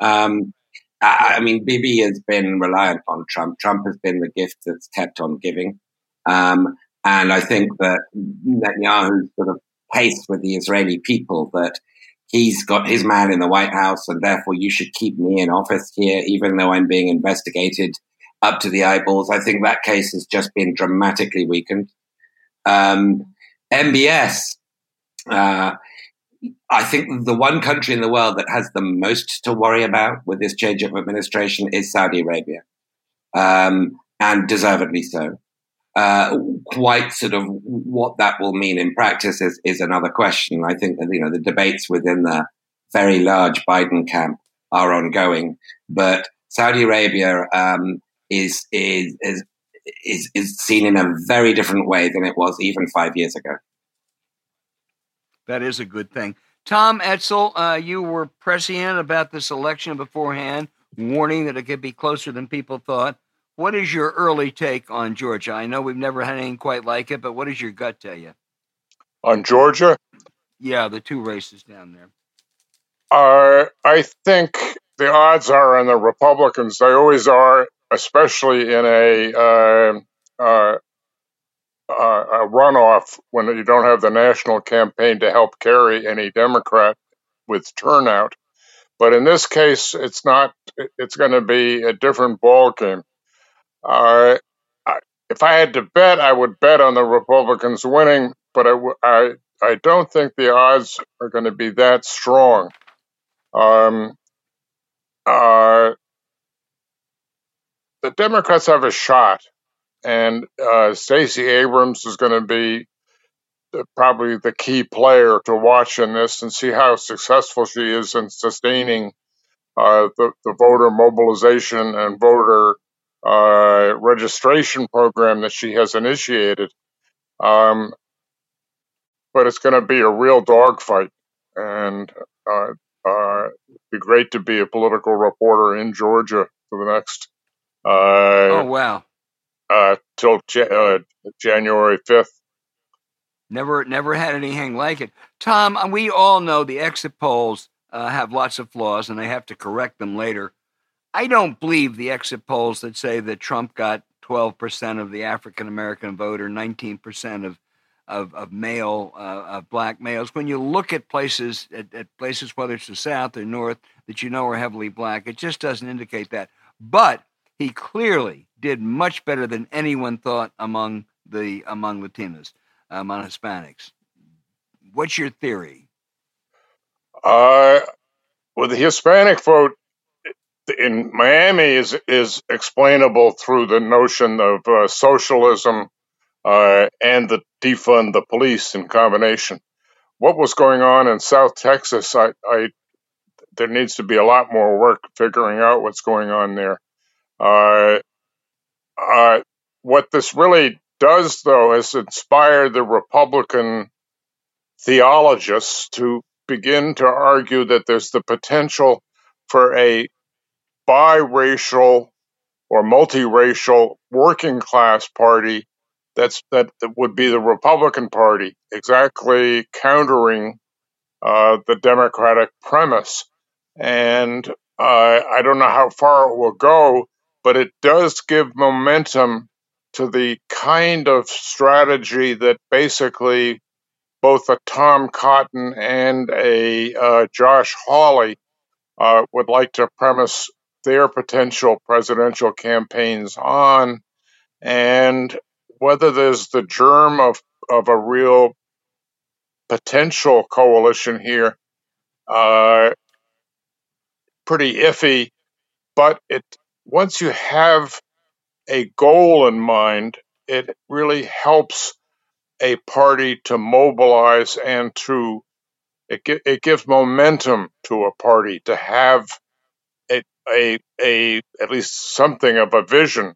Um, I, I, mean, Bibi has been reliant on Trump. Trump has been the gift that's kept on giving, um, and I think that Netanyahu's sort of pace with the Israeli people that he's got his man in the White House, and therefore you should keep me in office here, even though I'm being investigated up to the eyeballs. I think that case has just been dramatically weakened. Um, MBS, uh, I think the one country in the world that has the most to worry about with this change of administration is Saudi Arabia, um, and deservedly so. Uh, quite sort of what that will mean in practice is, is another question. I think that, you know, the debates within the very large Biden camp are ongoing, but Saudi Arabia, um, is, is, is, is, is seen in a very different way than it was even five years ago. That is a good thing. Tom Edsall, uh, you were prescient about this election beforehand, warning that it could be closer than people thought. What is your early take on Georgia? I know we've never had anything quite like it, but what does your gut tell you? On Georgia? Yeah, the two races down there. Uh, I think the odds are on the Republicans. They always are, especially in a, uh, uh, uh, a runoff when you don't have the national campaign to help carry any Democrat with turnout. But in this case, it's not. It's going to be a different ball game. If I had to bet, I would bet on the Republicans winning, but I, I, I don't think the odds are going to be that strong. Um, uh, the Democrats have a shot, and uh, Stacey Abrams is going to be probably the key player to watch in this and see how successful she is in sustaining uh, the, the voter mobilization and voter uh, registration program that she has initiated. Um, but it's going to be a real dogfight, and uh, uh, it'd be great to be a political reporter in Georgia for the next. Uh, oh wow! Uh, till uh, January fifth. Never, never had anything like it. Tom, we all know the exit polls uh, have lots of flaws, and they have to correct them later. I don't believe the exit polls that say that Trump got 12% of the African American vote or 19% of of, of male uh, of black males. When you look at places at, at, places whether it's the South or North that you know are heavily black, it just doesn't indicate that. But he clearly did much better than anyone thought among the among Latinos, among Hispanics. What's your theory? Uh, well, the Hispanic vote in Miami is is explainable through the notion of uh, socialism uh, and the defund the police in combination. What was going on in South Texas? I, I there needs to be a lot more work figuring out what's going on there. Uh, uh what this really does, though, is inspire the Republican theologists to begin to argue that there's the potential for a biracial or multiracial working class party that's that, that would be the Republican Party, exactly countering uh, the Democratic premise. And uh, I don't know how far it will go, but it does give momentum to the kind of strategy that basically both a Tom Cotton and a uh, Josh Hawley uh, would like to premise their potential presidential campaigns on, and whether there's the germ of, of a real potential coalition here, uh, pretty iffy. But it once you have a goal in mind, it really helps a party to mobilize and to it, it gives momentum to a party to have a a at least something of a vision,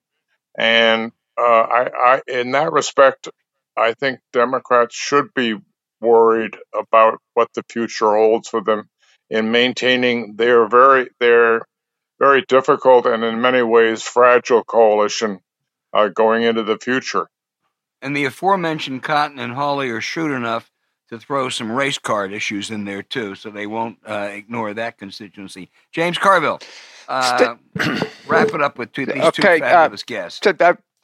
and uh, I, I in that respect, I think Democrats should be worried about what the future holds for them in maintaining their very their very difficult and in many ways fragile coalition uh, going into the future. And the aforementioned Cotton and Hawley are shrewd enough to throw some race card issues in there too, so they won't uh, ignore that constituency. James Carville, uh, wrap it up with two, these Okay, two uh, fabulous guests. So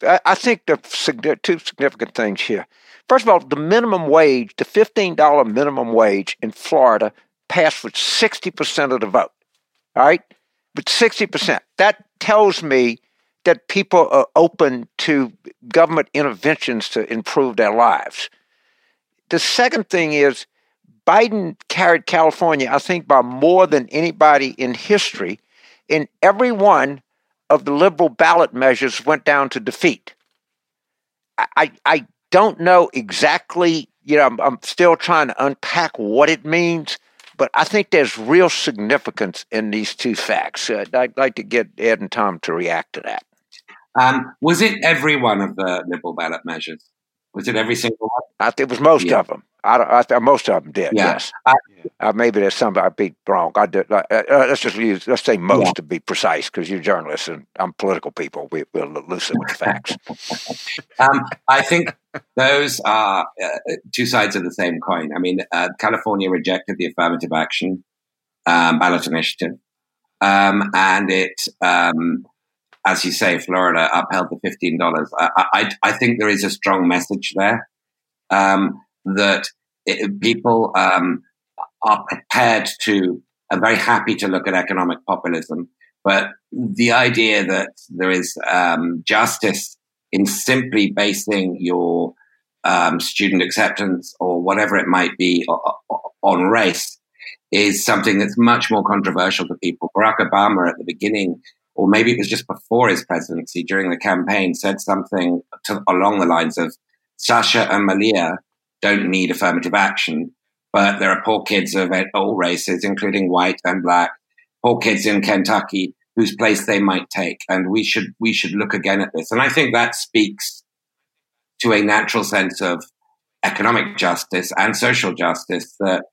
I, I think the two significant things here. First of all, the minimum wage, the fifteen dollar minimum wage in Florida, passed with sixty percent of the vote. All right, with sixty percent, that tells me that people are open to government interventions to improve their lives. The second thing is Biden carried California, I think, by more than anybody in history. In every one of the liberal ballot measures went down to defeat. I, I, don't know exactly, you know, I'm, I'm still trying to unpack what it means, but I think there's real significance in these two facts. Uh, I'd like to get Ed and Tom to react to that. Um, was it every one of the liberal ballot measures? Was it every single one? I think it was most Yeah. of them. I, I, most of them did. Yeah. Yes. I- uh, maybe there's some I'd be wrong. I did. Uh, uh, let's just use. Let's say most to be precise, because you're journalists and I'm political people. We, we're looser with the facts. Um, I think those are uh, two sides of the same coin. I mean, uh, California rejected the affirmative action um, ballot initiative, um, and it, um, as you say, Florida upheld the fifteen dollars. I, I, I think there is a strong message there um, that it, people um, are prepared to, are very happy to look at economic populism, but the idea that there is um, justice in simply basing your um, student acceptance or whatever it might be on race is something that's much more controversial to people. Barack Obama at the beginning, or maybe it was just before his presidency during the campaign, said something to, along the lines of Sasha and Malia don't need affirmative action, but there are poor kids of all races, including white and black, poor kids in Kentucky whose place they might take. And we should, we should look again at this. And I think that speaks to a natural sense of economic justice and social justice that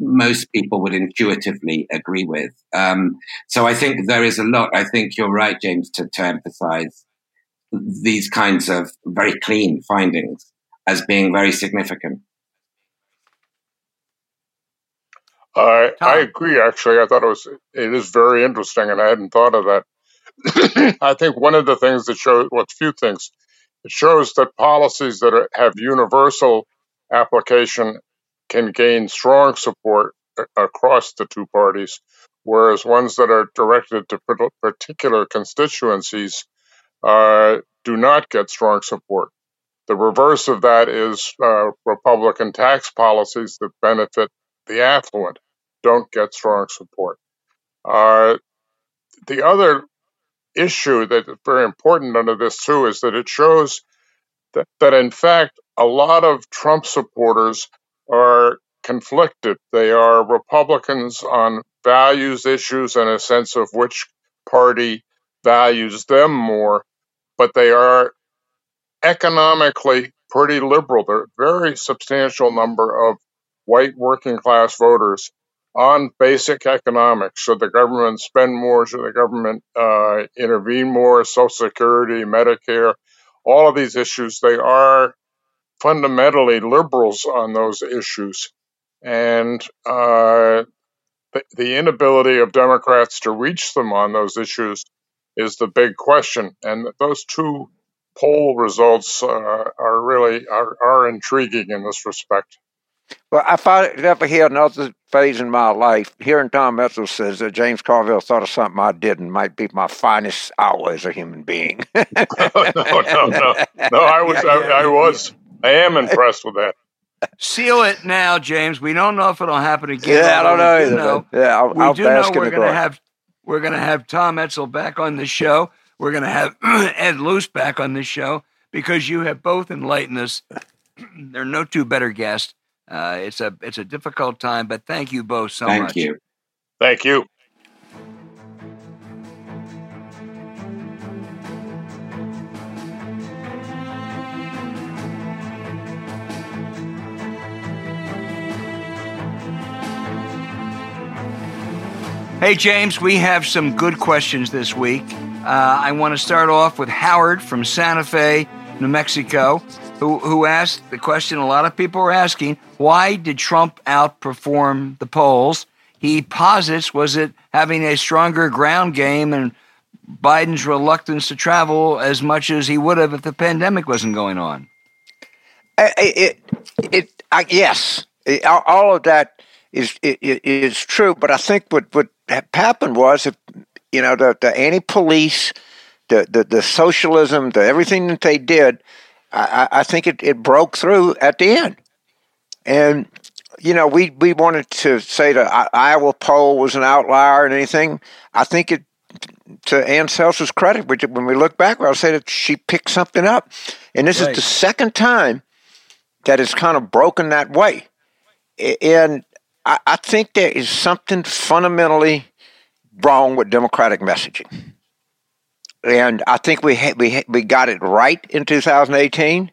most people would intuitively agree with. Um, so I think there is a lot. I think you're right, James, to, to emphasize these kinds of very clean findings as being very significant. I I agree. Actually, I thought it was it is very interesting, and I hadn't thought of that. I think one of the things that shows, well, a few things, it shows that policies that are, have universal application can gain strong support a- across the two parties, whereas ones that are directed to par- particular constituencies uh, do not get strong support. The reverse of that is uh, Republican tax policies that benefit the affluent don't get strong support. Uh, the other issue that is very important under this too is that it shows that, that in fact a lot of Trump supporters are conflicted. They are Republicans on values issues and a sense of which party values them more, but they are economically pretty liberal. There are a very substantial number of white working class voters on basic economics. Should the government spend more? Should the government uh, intervene more? Social Security, Medicare, all of these issues, they are fundamentally liberals on those issues. And uh, the, the inability of Democrats to reach them on those issues is the big question. And those two poll results uh, are really are, are intriguing in this respect. Well, if I ever hear another phase in my life, hearing Tom Edsall says that James Carville thought of something I didn't might be my finest hour as a human being. no, no, no, no. I was, Yeah, I, yeah, I was, I am impressed with that. Seal it now, James. We don't know if it'll happen again. yeah, I don't know Either, know yeah, I'll, we I'll do know we're going to glory. have we're going to have Tom Edsall back on the show. We're going to have Ed Luce back on this show because you have both enlightened us. there are no two better guests. Uh, it's a it's a difficult time, but thank you both so Thank much. Thank you. Thank you. Hey, James, we have some good questions this week. Uh, I want to start off with Howard from Santa Fe, New Mexico, who, who asked the question a lot of people are asking why did Trump outperform the polls? He posits was it having a stronger ground game and Biden's reluctance to travel as much as he would have if the pandemic wasn't going on? It, it, it I, yes, all of that is is true. But I think what what happened was, if you know, the, the anti-police, the, the the socialism, the everything that they did, I, I think it, it broke through at the end. And you know, we we wanted to say the Iowa poll was an outlier and anything. I think it to Ann Selzer's credit, when we look back, I'll say that she picked something up, and this right. is the second time that it's kind of broken that way. And I, I think there is something fundamentally wrong with democratic messaging. And I think we ha- we ha- we got it right in 2018.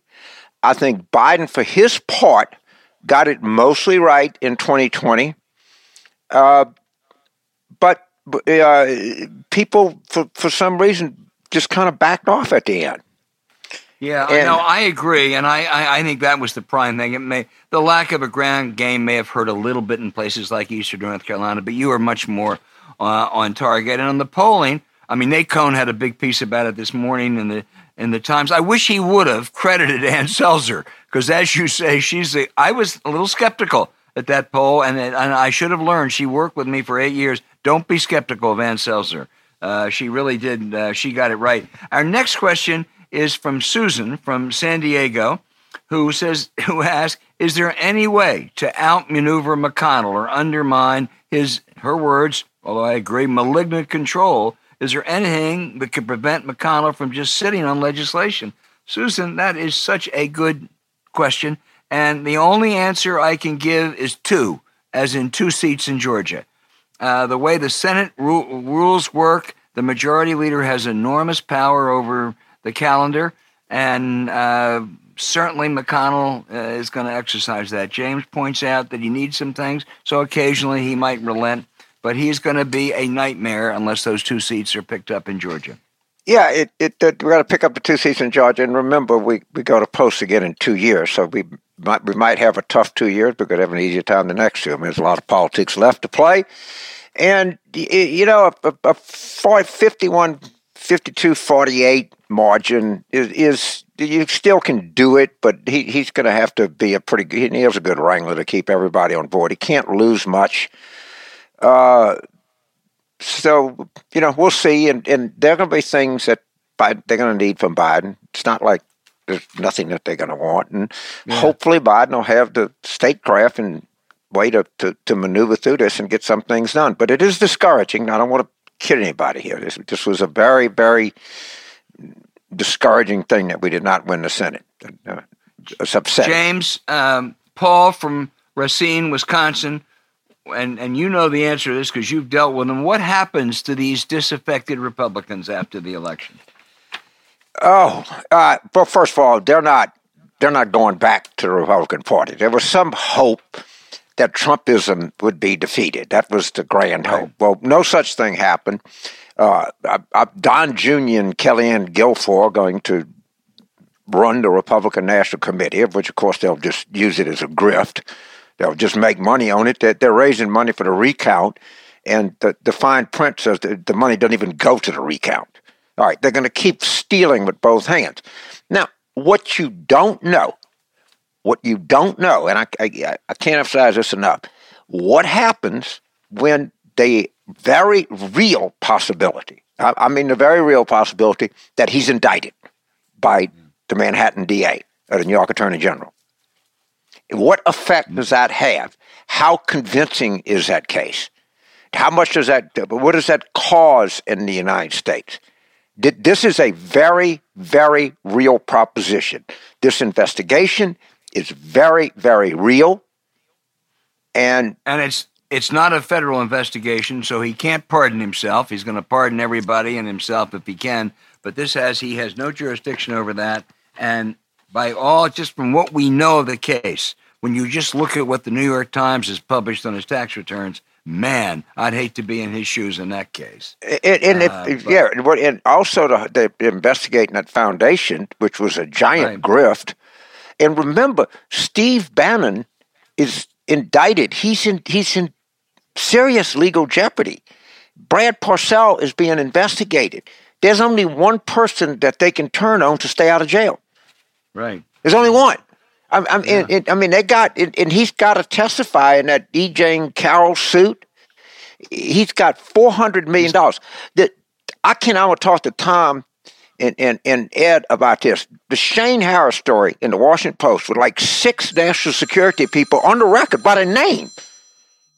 I think Biden, for his part, got it mostly right in 2020. Uh, but uh, people, for, for some reason, just kind of backed off at the end. Yeah, and, no, I agree, and I, I, I, think that was the prime thing. It may the lack of a ground game may have hurt a little bit in places like Eastern North Carolina, but you are much more uh, on target. And on the polling, I mean, Nate Cohn had a big piece about it this morning in the in the Times. I wish he would have credited Ann Selzer because, as you say, she's the. I was a little skeptical at that poll, and, and I should have learned. She worked with me for eight years. Don't be skeptical of Ann Selzer. Uh, she really did. Uh, she got it right. Our next question is from Susan from San Diego, who says, who asks, is there any way to outmaneuver McConnell or undermine his, her words, although I agree, malignant control? Is there anything that could prevent McConnell from just sitting on legislation? Susan, that is such a good question. And the only answer I can give is two, as in two seats in Georgia. Uh, the way the Senate ru- rules work, the majority leader has enormous power over the calendar, and uh, certainly McConnell uh, is going to exercise that. James points out that he needs some things, so occasionally he might relent, but he's going to be a nightmare unless those two seats are picked up in Georgia. Yeah, it, it, it we're going to pick up the two seats in Georgia, and remember, we, we go to post again in two years, so we might we might have a tough two years, but could have an easier time the next two. I mean, there's a lot of politics left to play, and you know, a, a 51 52 48 margin is, is you still can do it, but he, he's going to have to be a pretty he has a good wrangler to keep everybody on board. He can't lose much. Uh, so you know we'll see, and and there are going to be things that Biden, they're going to need from Biden. It's not like there's nothing that they're going to want, and yeah. hopefully Biden will have the statecraft and way to, to, to maneuver through this and get some things done. But it is discouraging. I don't want to kid anybody here. This, this was a very, very discouraging thing that we did not win the Senate. Uh, it's upsetting. James, um, Paul from Racine, Wisconsin, and, and you know the answer to this because you've dealt with them. What happens to these disaffected Republicans after the election? Oh, uh, well, first of all, they're not they're not going back to the Republican Party. There was some hope that Trumpism would be defeated. That was the grand hope. Well, no such thing happened. Uh, Don Jr. and Kellyanne Guilfoyle are going to run the Republican National Committee, of which, of course, they'll just use it as a grift. They'll just make money on it. They're, they're raising money for the recount, and the, the fine print says the money doesn't even go to the recount. All right, they're going to keep stealing with both hands. Now, what you don't know what you don't know, and I, I, I can't emphasize this enough, what happens when the very real possibility, I, I mean, the very real possibility that he's indicted by the Manhattan DA or the New York Attorney General. What effect does that have? How convincing is that case? How much does that, what does that cause in the United States? This is a very, very real proposition. This investigation is very, very real. And and it's it's not a federal investigation, so he can't pardon himself. He's going to pardon everybody and himself if he can. But this has he has no jurisdiction over that. And by all, just from what we know of the case, when you just look at what the New York Times has published on his tax returns, man, I'd hate to be in his shoes in that case. And, and uh, if, yeah, and also the, the, investigating that foundation, which was a giant right. grift. And remember, Steve Bannon is indicted. He's in he's in serious legal jeopardy. Brad Parscale is being investigated. There's only one person that they can turn on to stay out of jail. Right. There's only one. I, I, yeah. I mean, they got, and he's got to testify in that E. Carroll suit. He's got four hundred million dollars. That I can. I will talk to Tom and, and, and Ed about this. The Shane Harris story in the Washington Post with like six national security people on the record by the name.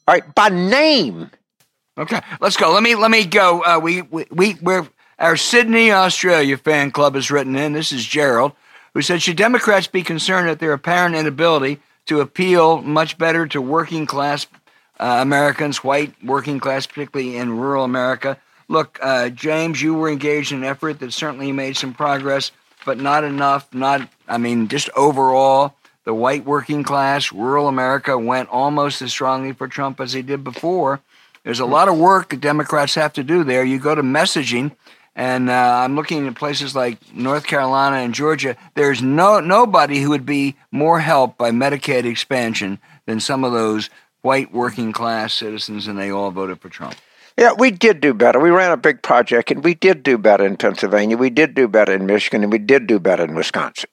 All right, by name. Okay, let's go. Let me let me go. Uh, we we we we're our Sydney, Australia fan club has written in. This is Gerald who said, Should Democrats be concerned at their apparent inability to appeal much better to working class uh, Americans, white working class, particularly in rural America? Look, uh, James, you were engaged in an effort that certainly made some progress, but not enough. Not, I mean, just overall, the white working class, rural America went almost as strongly for Trump as he did before. There's a lot of work that Democrats have to do there. You go to messaging, and uh, I'm looking at places like North Carolina and Georgia. There's no nobody who would be more helped by Medicaid expansion than some of those white working class citizens, and they all voted for Trump. Yeah, we did do better. We ran a big project, and we did do better in Pennsylvania. We did do better in Michigan, and we did do better in Wisconsin.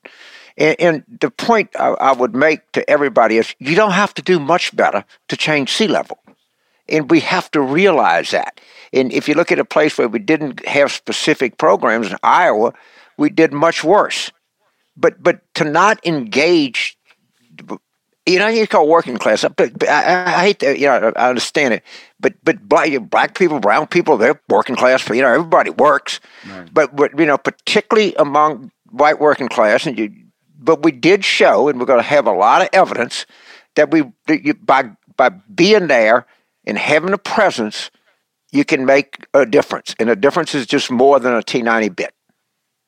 And, and the point I, I would make to everybody is you don't have to do much better to change sea level. And we have to realize that. And if you look at a place where we didn't have specific programs in Iowa, we did much worse. But but to not engage, you know, you call working class. But, I, I, hate that. you know, I understand it. But but black, black people, brown people, they're working class. You know, everybody works. Right. But but you know, particularly among white working class, and you, but we did show, and we're going to have a lot of evidence that we that you, by by being there and having a presence you can make a difference. And a difference is just more than a T90 bit.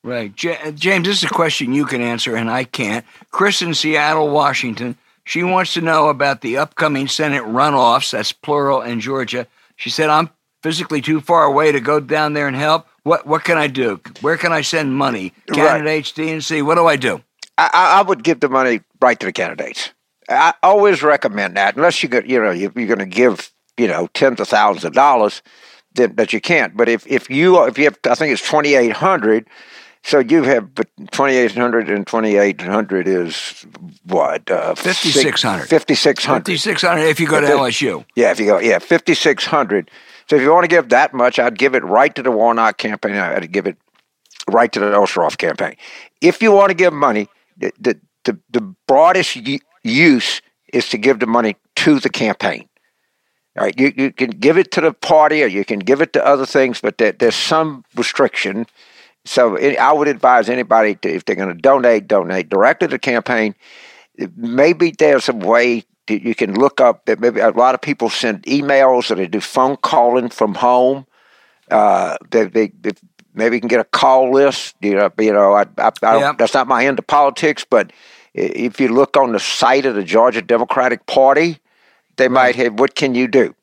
Right. J- uh, James, this is a question you can answer, and I can't. Chris in Seattle, Washington, she wants to know about the upcoming Senate runoffs, that's plural, in Georgia. She said, I'm physically too far away to go down there and help. What, what can I do? Where can I send money? Candidates, right. DNC, what do I do? I, I would give the money right to the candidates. I always recommend that, unless you get, you know, you're going to give you know tens of thousands of dollars that, that you can't. But if if you if you have I think it's twenty eight hundred. So you have 2,800 and 2,800 is what? Uh, 5,600. 5,600. 5,600 if you go to LSU. Yeah, if you go, yeah, 5,600. So if you want to give that much, I'd give it right to the Warnock campaign. I'd give it right to the Ossoff campaign. If you want to give money, the, the, the, the broadest use is to give the money to the campaign. All right, you, you can give it to the party or you can give it to other things, but there, there's some restriction. So I would advise anybody to, if they're going to donate, donate directly to the campaign. Maybe there's a way that you can look up that maybe a lot of people send emails or they do phone calling from home. Uh, they, they, they maybe you can get a call list. You know, you know, I, I, I yep. that's not my end of politics, but if you look on the site of the Georgia Democratic Party, they might have, what can you do?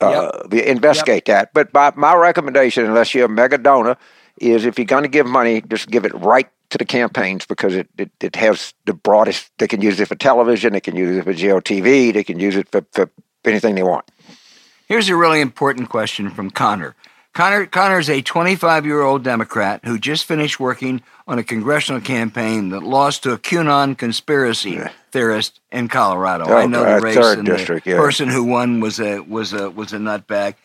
Uh, yep. Investigate yep. that. But my, my recommendation, unless you're a mega donor, is if you're going to give money, just give it right to the campaigns because it, it, it has the broadest. They can use it for television, they can use it for GOTV, they can use it for, for anything they want. Here's a really important question from Connor. Connor, Connor is a 25 year old Democrat who just finished working on a congressional campaign that lost to a QAnon conspiracy yeah. theorist in Colorado. Oh, I know the race and district, the yeah. person who won was a was a was a nutbag.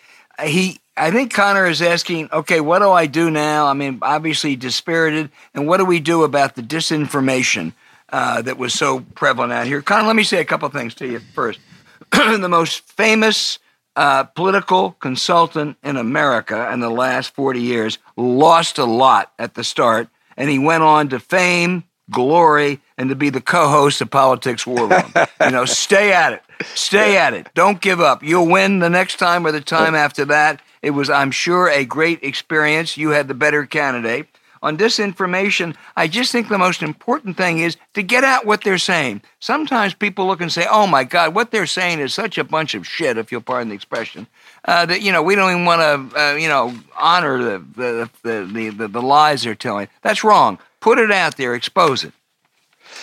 He, I think Connor is asking, okay, what do I do now? I mean, obviously dispirited, and what do we do about the disinformation uh, that was so prevalent out here? Connor, let me say a couple things to you first. the most famous uh, political consultant in America in the last 40 years, lost a lot at the start, and he went on to fame, glory, and to be the co-host of Politics War Room. you know, stay at it. Stay at it. Don't give up. You'll win the next time or the time after that. It was, I'm sure, a great experience. You had the better candidate. On disinformation, I just think the most important thing is to get out what they're saying. Sometimes people look and say, "Oh my God, what they're saying is such a bunch of shit," if you'll pardon the expression. Uh, that you know we don't even want to uh, you know honor the the, the the, the lies they're telling. That's wrong. Put it out there, expose it.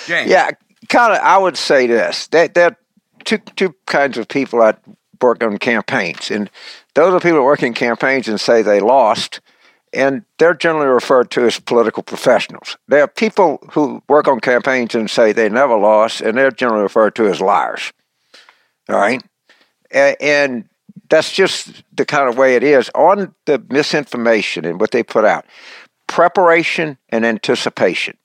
James. Yeah, kind of. I would say this: that there are two two kinds of people that work on campaigns, and those are people that work in campaigns and say they lost, and they're generally referred to as political professionals. There are people who work on campaigns and say they never lost, and they're generally referred to as liars. All right, and that's just the kind of way it is on the misinformation and what they put out. Preparation and anticipation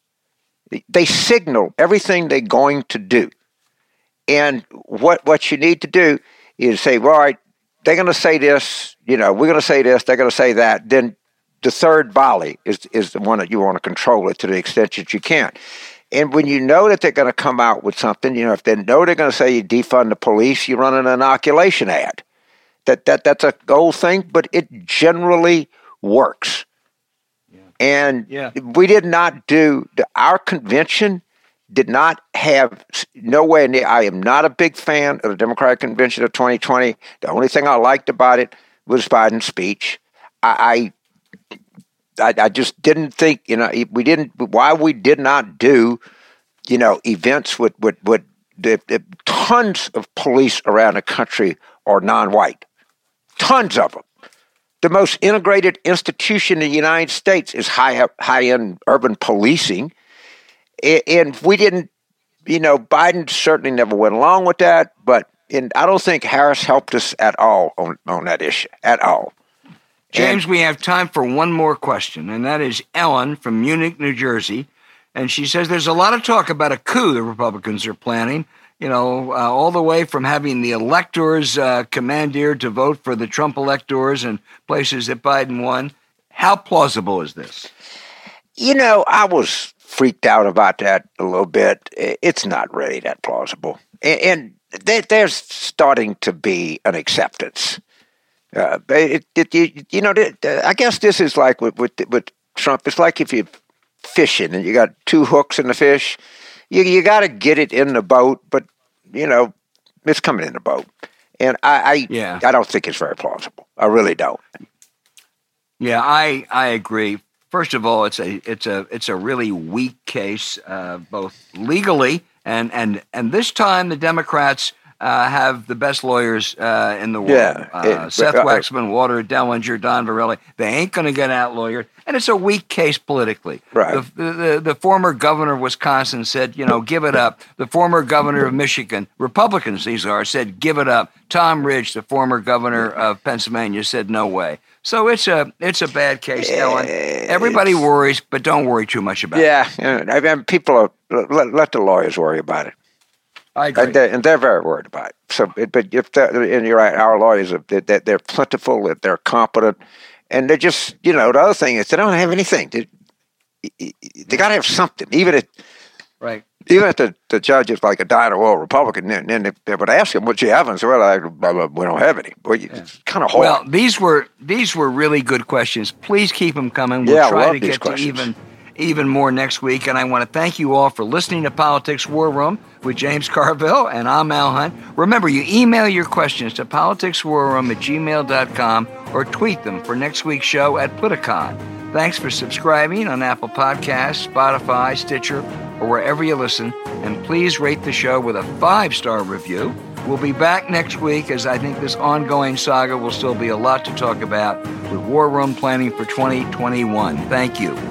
they signal everything they're going to do. And what what you need to do is say, well, all right, they're going to say this, you know, we're going to say this, they're going to say that. Then the third volley is is the one that you want to control it to the extent that you can. And when you know that they're going to come out with something, you know, if they know they're going to say you defund the police, you run an inoculation ad. That that that's a old thing, but it generally works. And yeah. we did not do the, our convention did not have nowhere near. I am not a big fan of the Democratic Convention of 2020. The only thing I liked about it was Biden's speech. I, I, I just didn't think you know we didn't why we did not do you know events with with with the, the tons of police around the country are non-white, tons of them the most integrated institution in the United States is high high end urban policing, and we didn't. You know, Biden certainly never went along with that, but and I don't think Harris helped us at all on, on that issue at all. James, and, we have time for one more question, and that is Ellen from Munich, New Jersey. And she says there's a lot of talk about a coup the Republicans are planning you know, uh, all the way from having the electors uh, commandeered to vote for the Trump electors and places that Biden won. How plausible is this? You know, I was freaked out about that a little bit. It's not really that plausible. And, there's starting to be an acceptance. Uh, it, it, you, you, know, I guess this is like with, with, with Trump. It's like if you're fishing and you got two hooks in the fish you you got to get it in the boat, but you know it's coming in the boat, and I, I yeah I don't think it's very plausible. I really don't. Yeah, I I agree. First of all, it's a it's a it's a really weak case, uh, both legally and and and this time the Democrats uh, have the best lawyers uh, in the world. Yeah, uh, Seth Waxman, Walter Dellinger, Don Verrilli. They ain't going to get out lawyered, and it's a weak case politically. Right. The, the, the, former governor of Wisconsin said, you know, give it up. The former governor of Michigan, Republicans these are, said, give it up. Tom Ridge, the former governor of Pennsylvania, said, no way. So it's a it's a bad case, Ellen. Everybody worries, but don't worry too much about yeah, it. Yeah, I mean, people are, let, let the lawyers worry about it. I agree. And they're, and they're very worried about it. So, but if and you're right, our lawyers are they're, they're plentiful, that they're competent, and they're just you know the other thing is they don't have anything. They, they got to have something, even if right. Even if the, the judge is like a dying oil Republican, then, then they, they, would ask him, "What you have?" And say, "Well, I, we don't have any." Well, yeah. it's kind of hard. Well, these were these were really good questions. Please keep them coming. We'll yeah, try to get questions. to even even more next week. And I want to thank you all for listening to Politics War Room with James Carville, and I'm Al Hunt. Remember, you email your questions to politicswarroom at gmail.com or tweet them for next week's show at Politicon. Thanks for subscribing on Apple Podcasts, Spotify, Stitcher, or wherever you listen. And please rate the show with a five star review. We'll be back next week as I think this ongoing saga will still be a lot to talk about with War Room planning for 2021. Thank you.